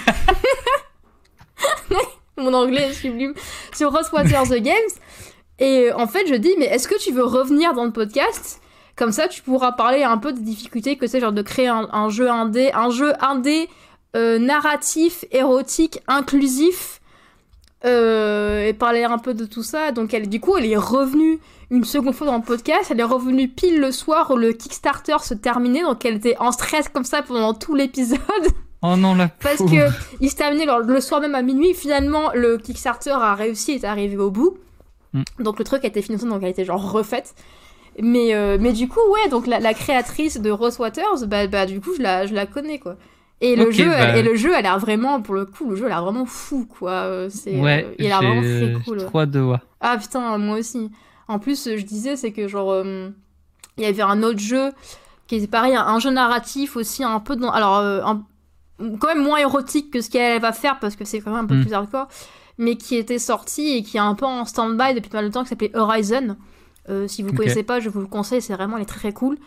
Mon anglais est sublime. Sur Ross Waters The Games. Et en fait, je dis, mais est-ce que tu veux revenir dans le podcast? Comme ça, tu pourras parler un peu des difficultés que c'est, genre de créer un, jeu indé, un jeu indé euh, narratif, érotique, inclusif, euh, et parler un peu de tout ça. Donc elle, du coup, elle est revenue une seconde fois dans le podcast. Elle est revenue pile le soir où le Kickstarter se terminait, donc elle était en stress comme ça pendant tout l'épisode. Oh non, la Parce que il se terminait le, soir même à minuit. Finalement, le Kickstarter a réussi et est arrivé au bout. Mm. Donc le truc a été financé, donc elle était genre refaite. Mais, euh, mais du coup, ouais, donc la, créatrice de Rose Waters, bah, bah du coup, je la, je la connais, quoi. Et le, jeu, bah... et le jeu a l'air vraiment, pour le coup, le jeu a l'air vraiment fou, quoi. C'est, ouais, il a l'air vraiment très cool. Trois de Ah putain, moi aussi. En plus, je disais, c'est que genre, euh, il y avait un autre jeu qui était pareil, un, jeu narratif aussi, un peu dans. Alors, euh, quand même moins érotique que ce qu'elle va faire parce que c'est quand même un peu mm. plus hardcore. mais qui était sorti et qui est un peu en stand-by depuis pas mal de temps, qui s'appelait Horizon. Euh, si vous Ok. connaissez pas, je vous le conseille, c'est vraiment, il est très très cool.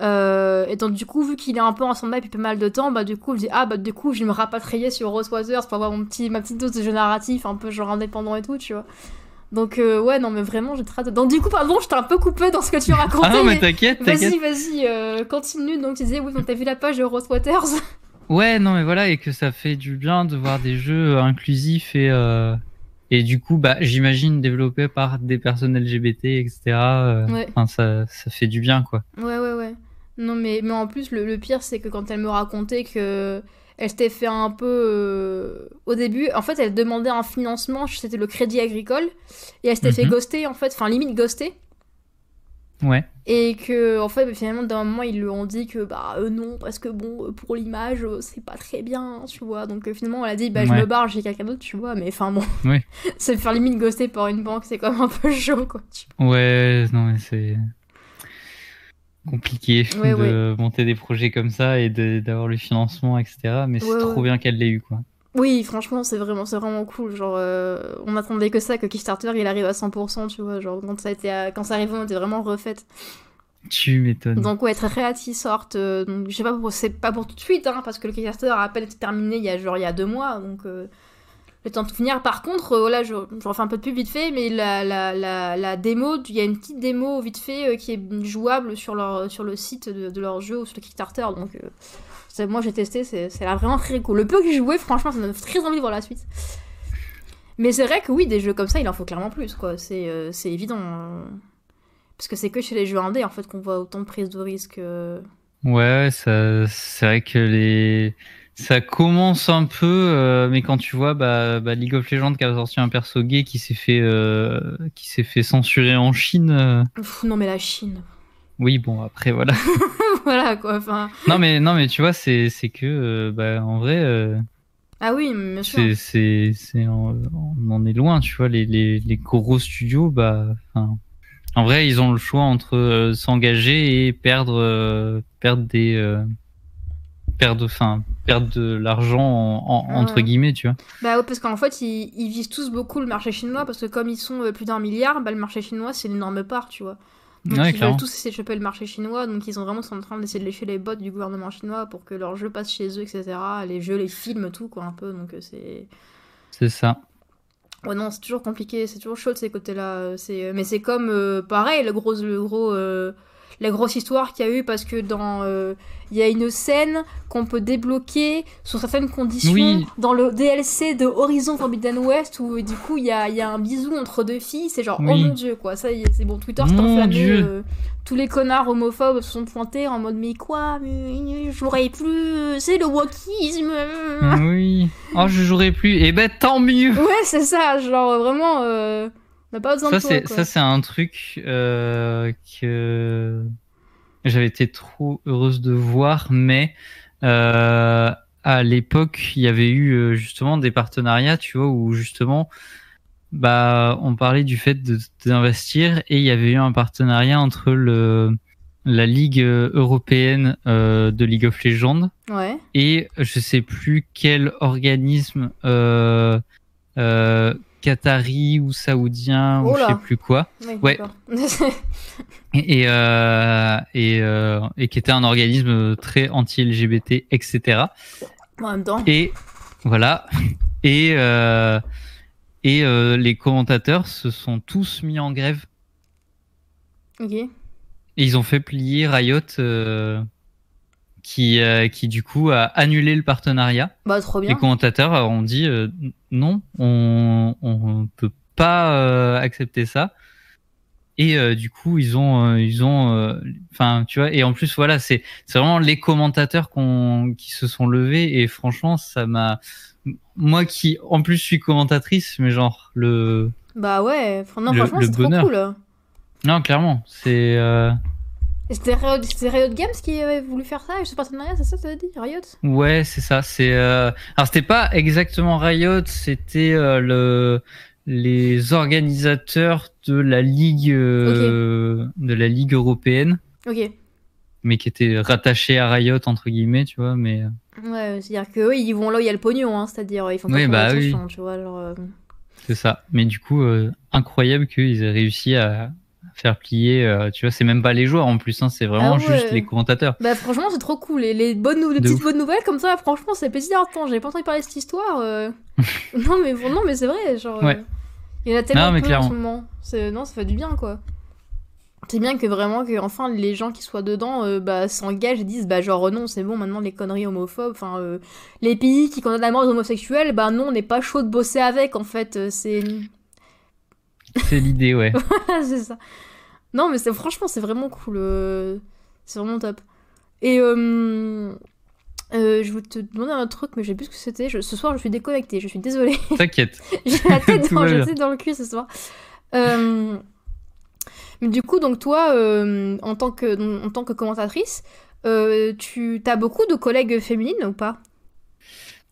Euh, et donc du coup, vu qu'il est un peu en stand-by depuis pas mal de temps, bah du coup, je dis, ah bah du coup, je vais me rapatrier sur Rose Waters pour avoir mon petit, ma petite dose de jeu narratif, un peu genre indépendant et tout, tu vois. Donc euh, ouais, non mais vraiment, j'ai très. Donc du coup, pardon, je t'ai un peu coupé dans ce que tu racontais. Ah non, mais t'inquiète, t'inquiète. Vas-y, vas-y, continue. Donc tu disais, oui, donc t'as vu la page de Rose Waters? Ouais, non, mais voilà, et que ça fait du bien de voir des jeux inclusifs et, euh, et du coup, bah, j'imagine développés par des personnes LGBT, etc. euh, Ouais. Ça, ça fait du bien, quoi. Ouais, ouais, ouais. Non, mais, mais en plus, le, le pire, c'est que quand elle me racontait que elle s'était fait un peu. euh, Au début, en fait, elle demandait un financement, c'était le crédit agricole, et elle s'était fait Mhm. ghoster, en fait, enfin, limite ghoster. Ouais. Et que, en fait, bah, finalement, d'un moment, ils lui ont dit que, bah, euh, non, parce que bon, euh, pour l'image, euh, c'est pas très bien, tu vois. Donc, euh, finalement, elle a dit, bah, je Ouais. me barre, j'ai quelqu'un d'autre, tu vois. Mais enfin, bon, Oui. se faire limite ghoster par une banque, c'est quand même un peu chaud, quoi. tu Ouais, non, mais c'est compliqué Ouais, de monter des projets comme ça et d'avoir le financement, etc. Mais c'est trop bien qu'elle l'ait eu, quoi. Oui, franchement, c'est vraiment, c'est vraiment cool. Genre, euh, on attendait que ça, que Kickstarter, il arrive à 100%, tu vois. Genre, quand ça, a été à- quand ça arrivait, on était vraiment refaite. Tu m'étonnes. Donc, ouais, très hâte qu'il sorte. euh, donc, je sais pas, pour- c'est pas pour tout de suite, hein, parce que le Kickstarter a à peine été terminé il y a genre il y a deux mois, donc euh, le temps de finir. Par contre, euh, voilà, je, je refais un peu de pub vite fait, mais la, la, la, la démo, il y a une petite démo vite fait euh, qui est jouable sur, leur, sur le site de, de leur jeu ou sur le Kickstarter, donc euh, moi j'ai testé, c'est vraiment très cool. Le peu que j'ai joué, franchement, ça me donne très envie de voir la suite. Mais c'est vrai que oui, des jeux comme ça, il en faut clairement plus, quoi. C'est euh, évident. euh. Parce que c'est que chez les jeux indés, en fait, qu'on voit autant de prises de risques. euh. Ouais, ça, c'est vrai que les, ça commence un peu, euh, mais quand tu vois, bah, bah, League of Legends qui a sorti un perso gay qui s'est fait, euh, qui fait censurer en Chine. Pff, non, mais la Chine. Oui, bon, après, voilà. voilà, quoi. Enfin... non, mais, non, mais tu vois, c'est, c'est que, euh, bah, en vrai, euh, Ah oui, bien sûr. c'est, c'est, c'est, on on en est loin, tu vois, les, les, les gros studios, bah, en vrai, ils ont le choix entre euh, s'engager et perdre, perdre des, perdre, enfin, perdre de l'argent en, en- Ah entre guillemets, tu vois. Bah ouais, parce qu'en fait, ils, ils visent tous beaucoup le marché chinois, parce que comme ils sont plus d'un milliard, bah le marché chinois, c'est une énorme part, tu vois. Donc Ouais, ils clairement. veulent tous choper le marché chinois, donc ils sont vraiment en train d'essayer de lécher les bottes du gouvernement chinois pour que leurs jeux passent chez eux, etc. Les jeux, les films, tout, quoi, un peu, donc euh, c'est... C'est ça. Ouais, non, c'est toujours compliqué, c'est toujours chaud de ces côtés-là. euh. Mais c'est comme, euh, pareil, le gros, le gros, euh, la grosse histoire qu'il y a eu, parce que dans... euh, Il y a une scène qu'on peut débloquer sous certaines conditions Oui. dans le DLC de Horizon Forbidden West, où du coup, il y a, y a un bisou entre deux filles, c'est genre, oh mon dieu, quoi. Ça, c'est bon, Twitter s'est enflammé. Euh, tous les connards homophobes se sont pointés en mode, mais quoi, mais j'aurais plus, c'est le wokisme. oui. Oh, je jouerai plus. Et ben, tant mieux. Ouais, c'est ça, genre vraiment, euh, on n'a pas besoin Ça de toi, ça c'est un truc euh, que j'avais été trop heureuse de voir, mais euh, à l'époque il y avait eu euh, justement des partenariats, tu vois, où justement bah on parlait du fait d'investir et il y avait eu un partenariat entre le la Ligue européenne euh, de League of Legends Ouais. et je sais plus quel organisme euh, euh, qatari ou saoudien Oh ou je là. sais plus quoi Ouais. Et et euh, et, euh, et qui était un organisme très anti-LGBT etc en même temps. et voilà et euh, et les commentateurs se sont tous mis en grève Ok. et ils ont fait plier Riot qui euh, qui du coup a annulé le partenariat Bah, trop bien. Les commentateurs ont dit euh, non, on on peut pas euh, accepter ça. Et euh, du coup, ils ont euh, ils ont euh, enfin tu vois et en plus voilà, c'est c'est vraiment les commentateurs qu'on qui se sont levés et franchement, ça m'a moi qui en plus suis commentatrice mais genre le Bah ouais, non, Le- franchement, le c'est trop cool. non, clairement, c'est euh, C'était Riot, Riot Games qui avait voulu faire ça, ce partenariat, c'est ça, t'avais dit Riot Ouais, c'est ça. C'est euh... alors c'était pas exactement Riot, c'était euh, le les organisateurs de la ligue euh, de la ligue européenne, Ok. mais qui étaient rattachés à Riot entre guillemets, tu vois. Mais euh, Ouais, c'est-à-dire qu'eux, ils vont là où il y a le pognon, hein, c'est-à-dire ils font pas Oui, bah attention, tu vois. C'est ça. Mais du coup, incroyable qu'ils aient réussi à faire plier. euh, tu vois, c'est même pas les joueurs en plus, hein, c'est vraiment Ah ouais. juste les commentateurs. Bah franchement c'est trop cool. Et les bonnes les petites ouf. bonnes nouvelles comme ça, franchement c'est plaisir d'entendre. J'avais pas entendu parler de cette histoire. euh. non mais non mais c'est vrai. Genre, Ouais. euh, il y en a tellement Non, mais peu en clairement. ce moment. C'est- Non ça fait du bien quoi. C'est bien que vraiment que enfin les gens qui soient dedans euh, bah, s'engagent et disent bah genre non c'est bon maintenant les conneries homophobes. Enfin euh, les pays qui condamnent la mort des homosexuels bah non on n'est pas chaud de bosser avec en fait. C'est C'est l'idée, ouais. c'est ça. Non, mais c'est franchement, c'est vraiment cool. euh, C'est vraiment top. Et euh, euh, je voulais te demander un autre truc, mais je sais plus ce que c'était. Je- Ce soir, je suis déconnectée. Je suis désolée. T'inquiète. J'ai la tête dans, dans le cul ce soir. Mais du coup, donc toi, en tant que en tant que commentatrice, tu as beaucoup de collègues féminines ou pas?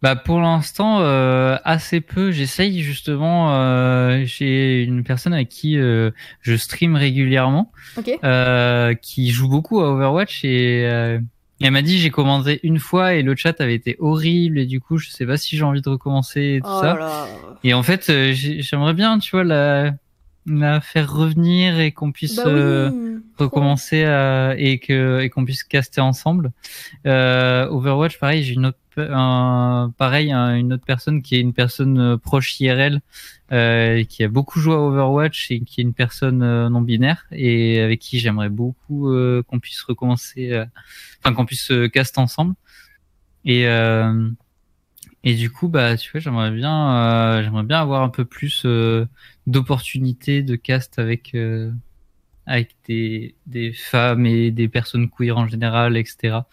Bah pour l'instant euh, assez peu. J'essaye justement. euh, J'ai une personne avec qui euh, je stream régulièrement, Ok. euh, qui joue beaucoup à Overwatch et euh, elle m'a dit j'ai commenté une fois et le chat avait été horrible et du coup je sais pas si j'ai envie de recommencer et tout Oh ça. là. Et en fait euh, j'ai- j'aimerais bien tu vois la la faire revenir et qu'on puisse Bah euh, recommencer à, et que et qu'on puisse caster ensemble. Euh, Overwatch, pareil, j'ai une autre, un, pareil, un- une autre personne qui est une personne euh, proche IRL, euh, qui a beaucoup joué à Overwatch et qui est une personne euh, non binaire et avec qui j'aimerais beaucoup euh, qu'on puisse recommencer, euh, enfin qu'on puisse euh, cast ensemble. Et et du coup, bah, tu vois, j'aimerais bien, j'aimerais bien avoir un peu plus d'opportunités de cast avec avec des, des femmes et des personnes queer en général, etc.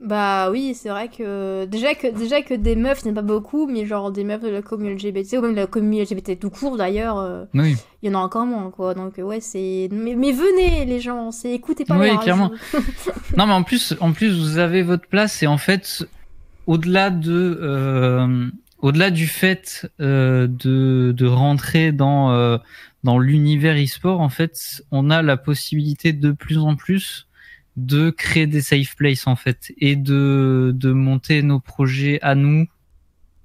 Bah oui, c'est vrai que déjà que déjà que des meufs, il n'y en a pas beaucoup, mais genre des meufs de la communauté LGBT ou même de la communauté LGBT tout court d'ailleurs, euh, Oui, il y en a encore moins quoi. Donc euh, ouais, c'est mais, mais venez les gens, c'est écoutez pas Oui, clairement. non, mais en plus, en plus, vous avez votre place et en fait, au-delà de, euh, au-delà du fait euh, de, de rentrer dans euh, dans l'univers e-sport, en fait, on a la possibilité de plus en plus de créer des safe places en fait et de de monter nos projets à nous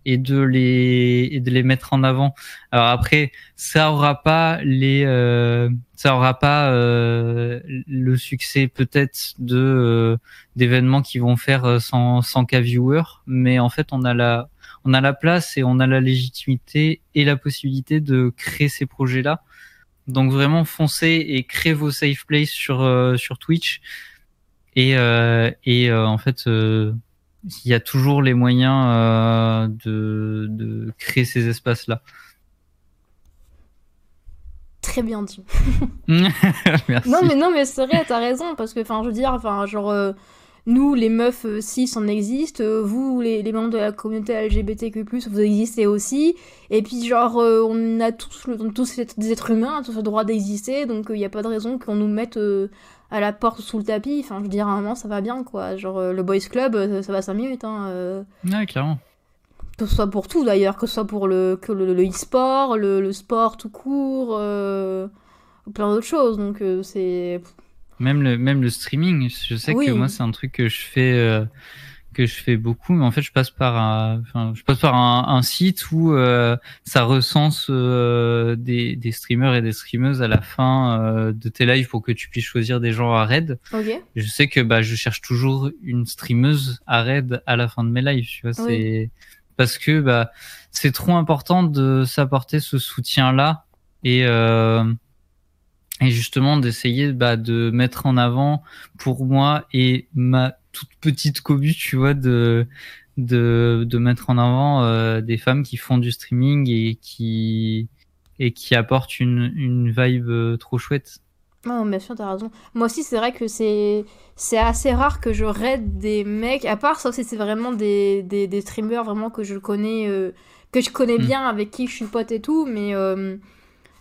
et de les et de les mettre en avant. Alors après, ça aura pas les euh, ça aura pas euh, le succès peut-être de euh, d'événements qui vont faire euh, 100 100 k viewers, mais en fait, on a la on a la place et on a la légitimité et la possibilité de créer ces projets-là. Donc vraiment foncez et créez vos safe places sur euh, sur Twitch et euh, et euh, en fait euh, il y a toujours les moyens de de créer ces espaces là. Très bien dit. Merci. Non mais non mais c'est vrai, t'as raison parce que enfin je veux dire enfin genre euh, nous les meufs euh, cis on existe, euh, vous les, les membres de la communauté LGBTQ+ vous existez aussi et puis genre on a tous le, tous des êtres humains, tous le droit d'exister donc il n'y a pas de raison qu'on nous mette à la porte sous le tapis, enfin je veux dire à un moment ça va bien quoi, genre euh, le boys club euh, ça va 5 minutes hein. euh, Ouais, clairement. que ce soit pour tout d'ailleurs, que ce soit pour le que le, le e-sport, le, le sport tout court, euh, plein d'autres choses. Donc euh, c'est Même le, même le streaming, je sais Oui. que moi c'est un truc que je fais que je fais beaucoup, mais en fait je passe par un, enfin, je passe par un, un site où euh, ça recense euh, des, des streamers et des streameuses à la fin euh, de tes lives pour que tu puisses choisir des gens à raid. ok. Je sais que bah je cherche toujours une streameuse à raid à la fin de mes lives, tu vois, Oui. c'est parce que bah c'est trop important de s'apporter ce soutien là et euh, et justement d'essayer bah, de mettre en avant pour moi et ma toute petite cobu, tu vois, de de, de mettre en avant euh, des femmes qui font du streaming et qui et qui apportent une, une vibe euh, trop chouette. Non, bien sûr, t'as raison. Moi aussi, c'est vrai que c'est c'est assez rare que je raide des mecs, à part sauf si c'est vraiment des, des, des streamers vraiment que je connais, euh, que je connais Mm. bien, avec qui je suis pote et tout, mais, euh,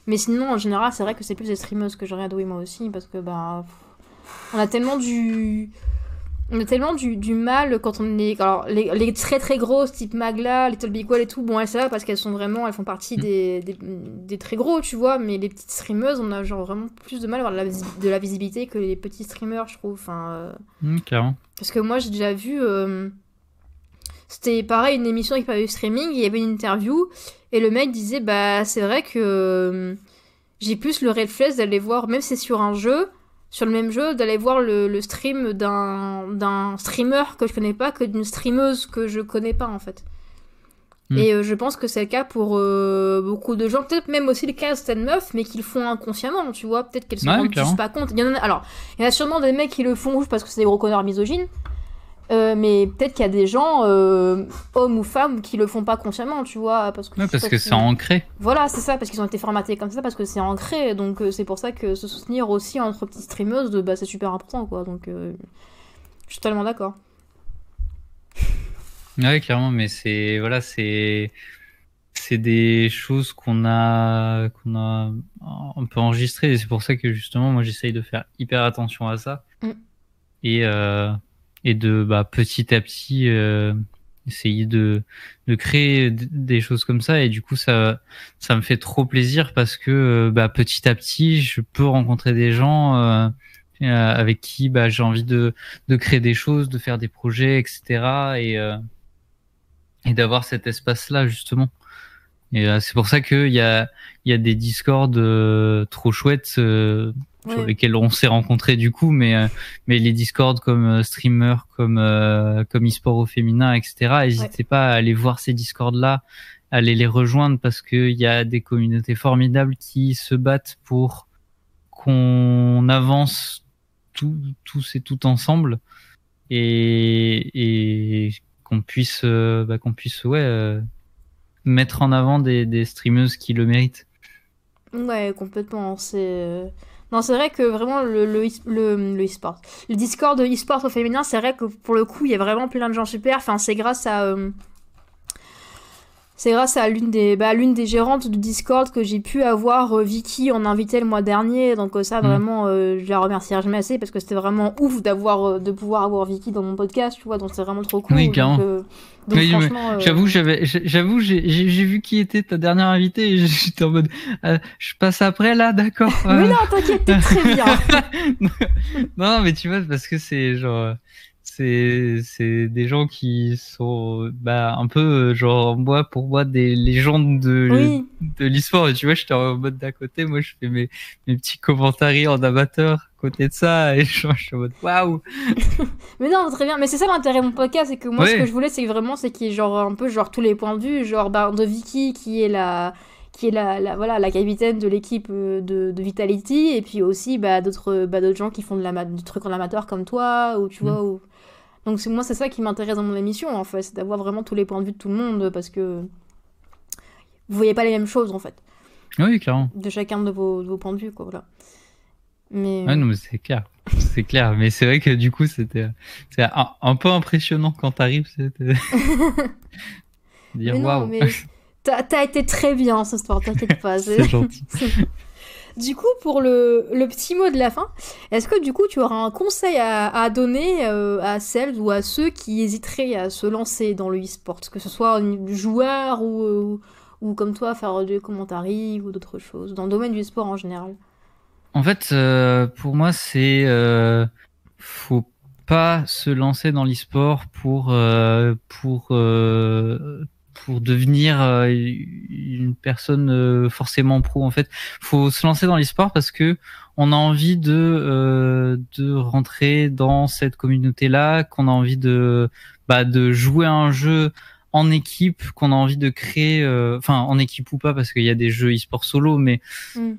mais sinon, en général, c'est vrai que c'est plus des streameuses que je raide, oui, moi aussi, parce que bah, on a tellement du. On a tellement du, du mal quand on est. Alors, les, les très très grosses, type Magla, Little Big Wall et tout, bon, elles sont là parce qu'elles sont vraiment. Elles font partie Mm. des, des, des très gros, tu vois, mais les petites streameuses, on a genre vraiment plus de mal à avoir de la, visi- de la visibilité que les petits streamers, je trouve. Enfin, euh, Mmh, clairement. parce que moi, j'ai déjà vu. euh, C'était pareil, une émission qui parlait streaming, il y avait une interview, et le mec disait Bah, c'est vrai que euh, j'ai plus le réflexe d'aller voir, même si c'est sur un jeu, sur le même jeu, d'aller voir le, stream d'un streamer que je connais pas que d'une streameuse que je connais pas en fait. Hmm. Et euh, je pense que c'est le cas pour euh, beaucoup de gens, peut-être même aussi le cas de certaines meufs, mais qui le font inconsciemment, tu vois. Peut-être qu'elles se rendent pas compte. Il y en a, alors, il y a sûrement des mecs qui le font parce que c'est des gros connards misogynes. Euh, mais peut-être qu'il y a des gens, hommes ou femmes, qui le font pas consciemment, tu vois, parce que, parce que c'est ancré. Voilà, c'est ça, parce qu'ils ont été formatés comme ça, parce que c'est ancré, donc c'est pour ça que se soutenir aussi entre petites streameuses, bah, c'est super important, quoi. Donc, je suis totalement d'accord. Oui, clairement, mais c'est voilà, c'est c'est des choses qu'on a qu'on a un peu enregistrées et c'est pour ça que justement moi j'essaye de faire hyper attention à ça mm. et euh, et de bah, petit à petit euh, essayer de de créer des choses comme ça et du coup ça ça me fait trop plaisir parce que euh, bah, petit à petit je peux rencontrer des gens euh, avec qui bah, j'ai envie de de créer des choses de faire des projets etc et et d'avoir cet espace-là justement. Et euh, c'est pour ça qu'il y a, y a des discords euh, trop chouettes euh, sur lesquels on s'est rencontrés du coup, mais mais les discords comme streamer, comme comme e-sport au féminin, etc. N'hésitez pas à aller voir ces discords-là, aller les rejoindre parce qu'il y a des communautés formidables qui se battent pour qu'on avance tout, tous et tout ensemble et, et qu'on puisse, bah, qu'on puisse ouais, euh, mettre en avant des, des streameuses qui le méritent. Ouais, complètement. C'est euh, non, c'est vrai que vraiment le le, le, le e-sport, le Discord e-sport au féminin, c'est vrai que pour le coup, il y a vraiment plein de gens super. Enfin, c'est grâce à c'est grâce à l'une des, bah, l'une des gérantes du Discord que j'ai pu avoir euh, Vicky en invité le mois dernier. Donc euh, ça, mm. vraiment, euh, je la remercierai jamais assez parce que c'était vraiment ouf d'avoir, de pouvoir avoir Vicky dans mon podcast, tu vois. Donc c'est vraiment trop cool. Oui, J'avoue, j'avais, j'avoue, j'ai, vu qui était ta dernière invitée et j'étais en mode, je passe après là, d'accord. mais non, t'inquiète, t'es très bien. non, mais tu vois, parce que c'est genre c'est des gens qui sont bah un peu euh, genre moi pour moi des légendes de de l'histoire. Et tu vois j'étais en mode d'à côté moi je fais mes mes petits commentaires en amateur côté de ça. Et je, suis en mode waouh. Mais non très bien. Mais c'est ça l'intérêt de mon podcast c'est que moi ce que je voulais c'est vraiment c'est qu'il y ait genre un peu genre tous les points de vue. Genre bah, de Vicky qui est la qui est la, la, voilà, la capitaine de l'équipe euh, de, de, Vitality, et puis aussi bah, d'autres bah, gens qui font de la, du truc en amateur comme toi, ou tu mm. vois, ou, donc moi c'est ça qui m'intéresse dans mon émission en fait, c'est d'avoir vraiment tous les points de vue de tout le monde parce que vous voyez pas les mêmes choses en fait. Oui, clairement. De chacun de vos, de vos points de vue quoi, voilà. Mais... Ouais, non, mais c'est clair. C'est clair. Mais c'est vrai que du coup, c'était un, un, peu impressionnant quand t'arrives. Dire waouh. T'as as été très bien ce soir, t'inquiète pas. c'est gentil. Du coup, pour le, petit mot de la fin, est-ce que du coup tu auras un conseil à, donner euh, à celles ou à ceux qui hésiteraient à se lancer dans le e-sport, que ce soit joueur ou, ou, comme toi faire des commentaires ou d'autres choses, dans le domaine du sport en général? En fait, euh, pour moi, c'est euh, faut pas se lancer dans l'e-sport pour pour pour devenir une personne euh, forcément pro en fait faut se lancer dans l'e-sport parce que on a envie de euh, de rentrer dans cette communauté là qu'on a envie de bah, de jouer à un jeu en équipe qu'on a envie de créer enfin en équipe ou pas parce qu'il y a des jeux e-sport solo mais mm.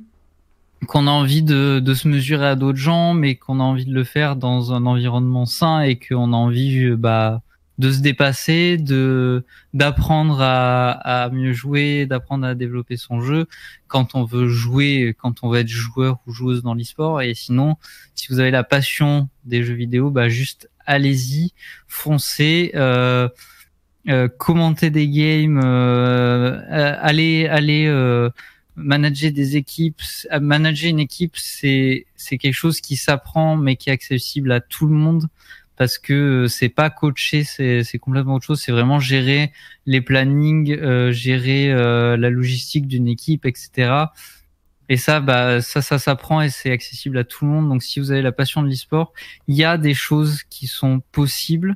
qu'on a envie de, de se mesurer à d'autres gens mais qu'on a envie de le faire dans un environnement sain et qu'on a envie bah de se dépasser, de d'apprendre à, à mieux jouer, d'apprendre à développer son jeu quand on veut jouer, quand on veut être joueur ou joueuse dans l'e-sport. Et sinon, si vous avez la passion des jeux vidéo, bah juste allez-y, foncez, euh, euh, commentez des games, euh, euh allez allez euh, manager des équipes, manager une équipe, c'est c'est quelque chose qui s'apprend mais qui est accessible à tout le monde parce que c'est pas coacher, c'est complètement autre chose. C'est vraiment gérer les plannings, euh, gérer euh, la logistique d'une équipe, etc. Et ça, bah ça, ça s'apprend et c'est accessible à tout le monde. Donc si vous avez la passion de l'e-sport, il y a des choses qui sont possibles.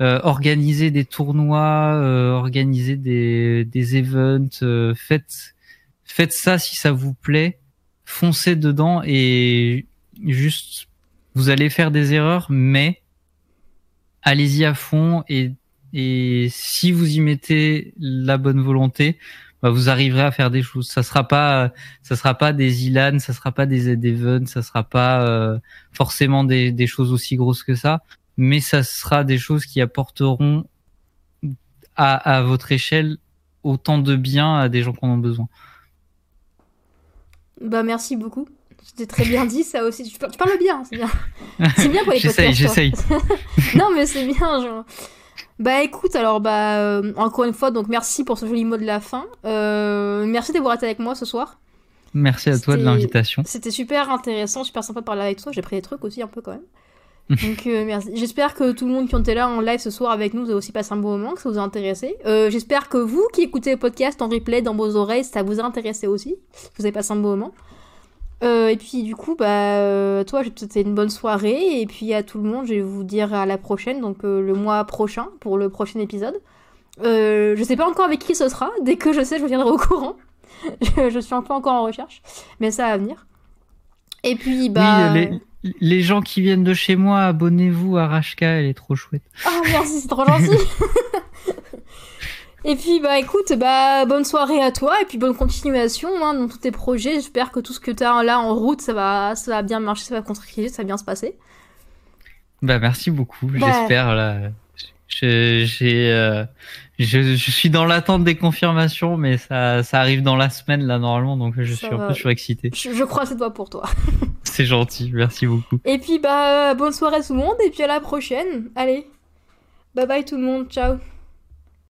organiser des tournois, organiser des, des events, faites, faites ça si ça vous plaît, foncez dedans et juste, vous allez faire des erreurs, mais allez-y à fond et, et si vous y mettez la bonne volonté, bah, vous arriverez à faire des choses. Ça sera pas, ça sera pas des Ilan, ça sera pas des Events, ça sera pas euh, forcément des, des choses aussi grosses que ça, mais ça sera des choses qui apporteront à, à votre échelle autant de bien à des gens qui en ont besoin. Bah merci beaucoup. C'était très bien dit ça aussi. Tu, parles bien, c'est bien. C'est bien pour les podcasts. J'essaye, non mais c'est bien. Genre... Bah écoute, alors bah euh, encore une fois, donc merci pour ce joli mot de la fin. Euh, merci d'avoir été avec moi ce soir. Merci à toi de l'invitation. C'était super intéressant, super sympa de parler avec toi. J'ai pris des trucs aussi un peu quand même. Donc euh, merci. J'espère que tout le monde qui était là en live ce soir avec nous, vous avez aussi passé un bon moment, que ça vous a intéressé. J'espère que vous qui écoutez le podcast en replay dans vos oreilles, ça vous a intéressé aussi. Que vous avez passé un bon moment. Euh, et puis du coup, bah, euh, toi, c'était une bonne soirée. Et puis à tout le monde, je vais vous dire à la prochaine, donc euh, le mois prochain, pour le prochain épisode. je sais pas encore avec qui ce sera. Dès que je sais, je vous tiendrai au courant. je, suis un peu encore en recherche, mais ça va venir. Et puis, bah. les, les, gens qui viennent de chez moi, abonnez-vous à Rashka, elle est trop chouette. Ah, merci, c'est trop gentil. Et puis bah écoute, bah bonne soirée à toi et puis bonne continuation hein, dans tous tes projets. J'espère que tout ce que tu as là en route, ça va, ça va bien marcher, ça va contribuer, ça va bien se passer. Bah merci beaucoup, bah. j'espère là. J'ai, euh, je, je, suis dans l'attente des confirmations, mais ça, ça arrive dans la semaine là normalement, donc je suis un peu surexcité. Je, je crois c'est toi pour toi. c'est gentil, merci beaucoup. Et puis bah bonne soirée à tout le monde et puis à la prochaine. Allez, bye bye tout le monde, ciao.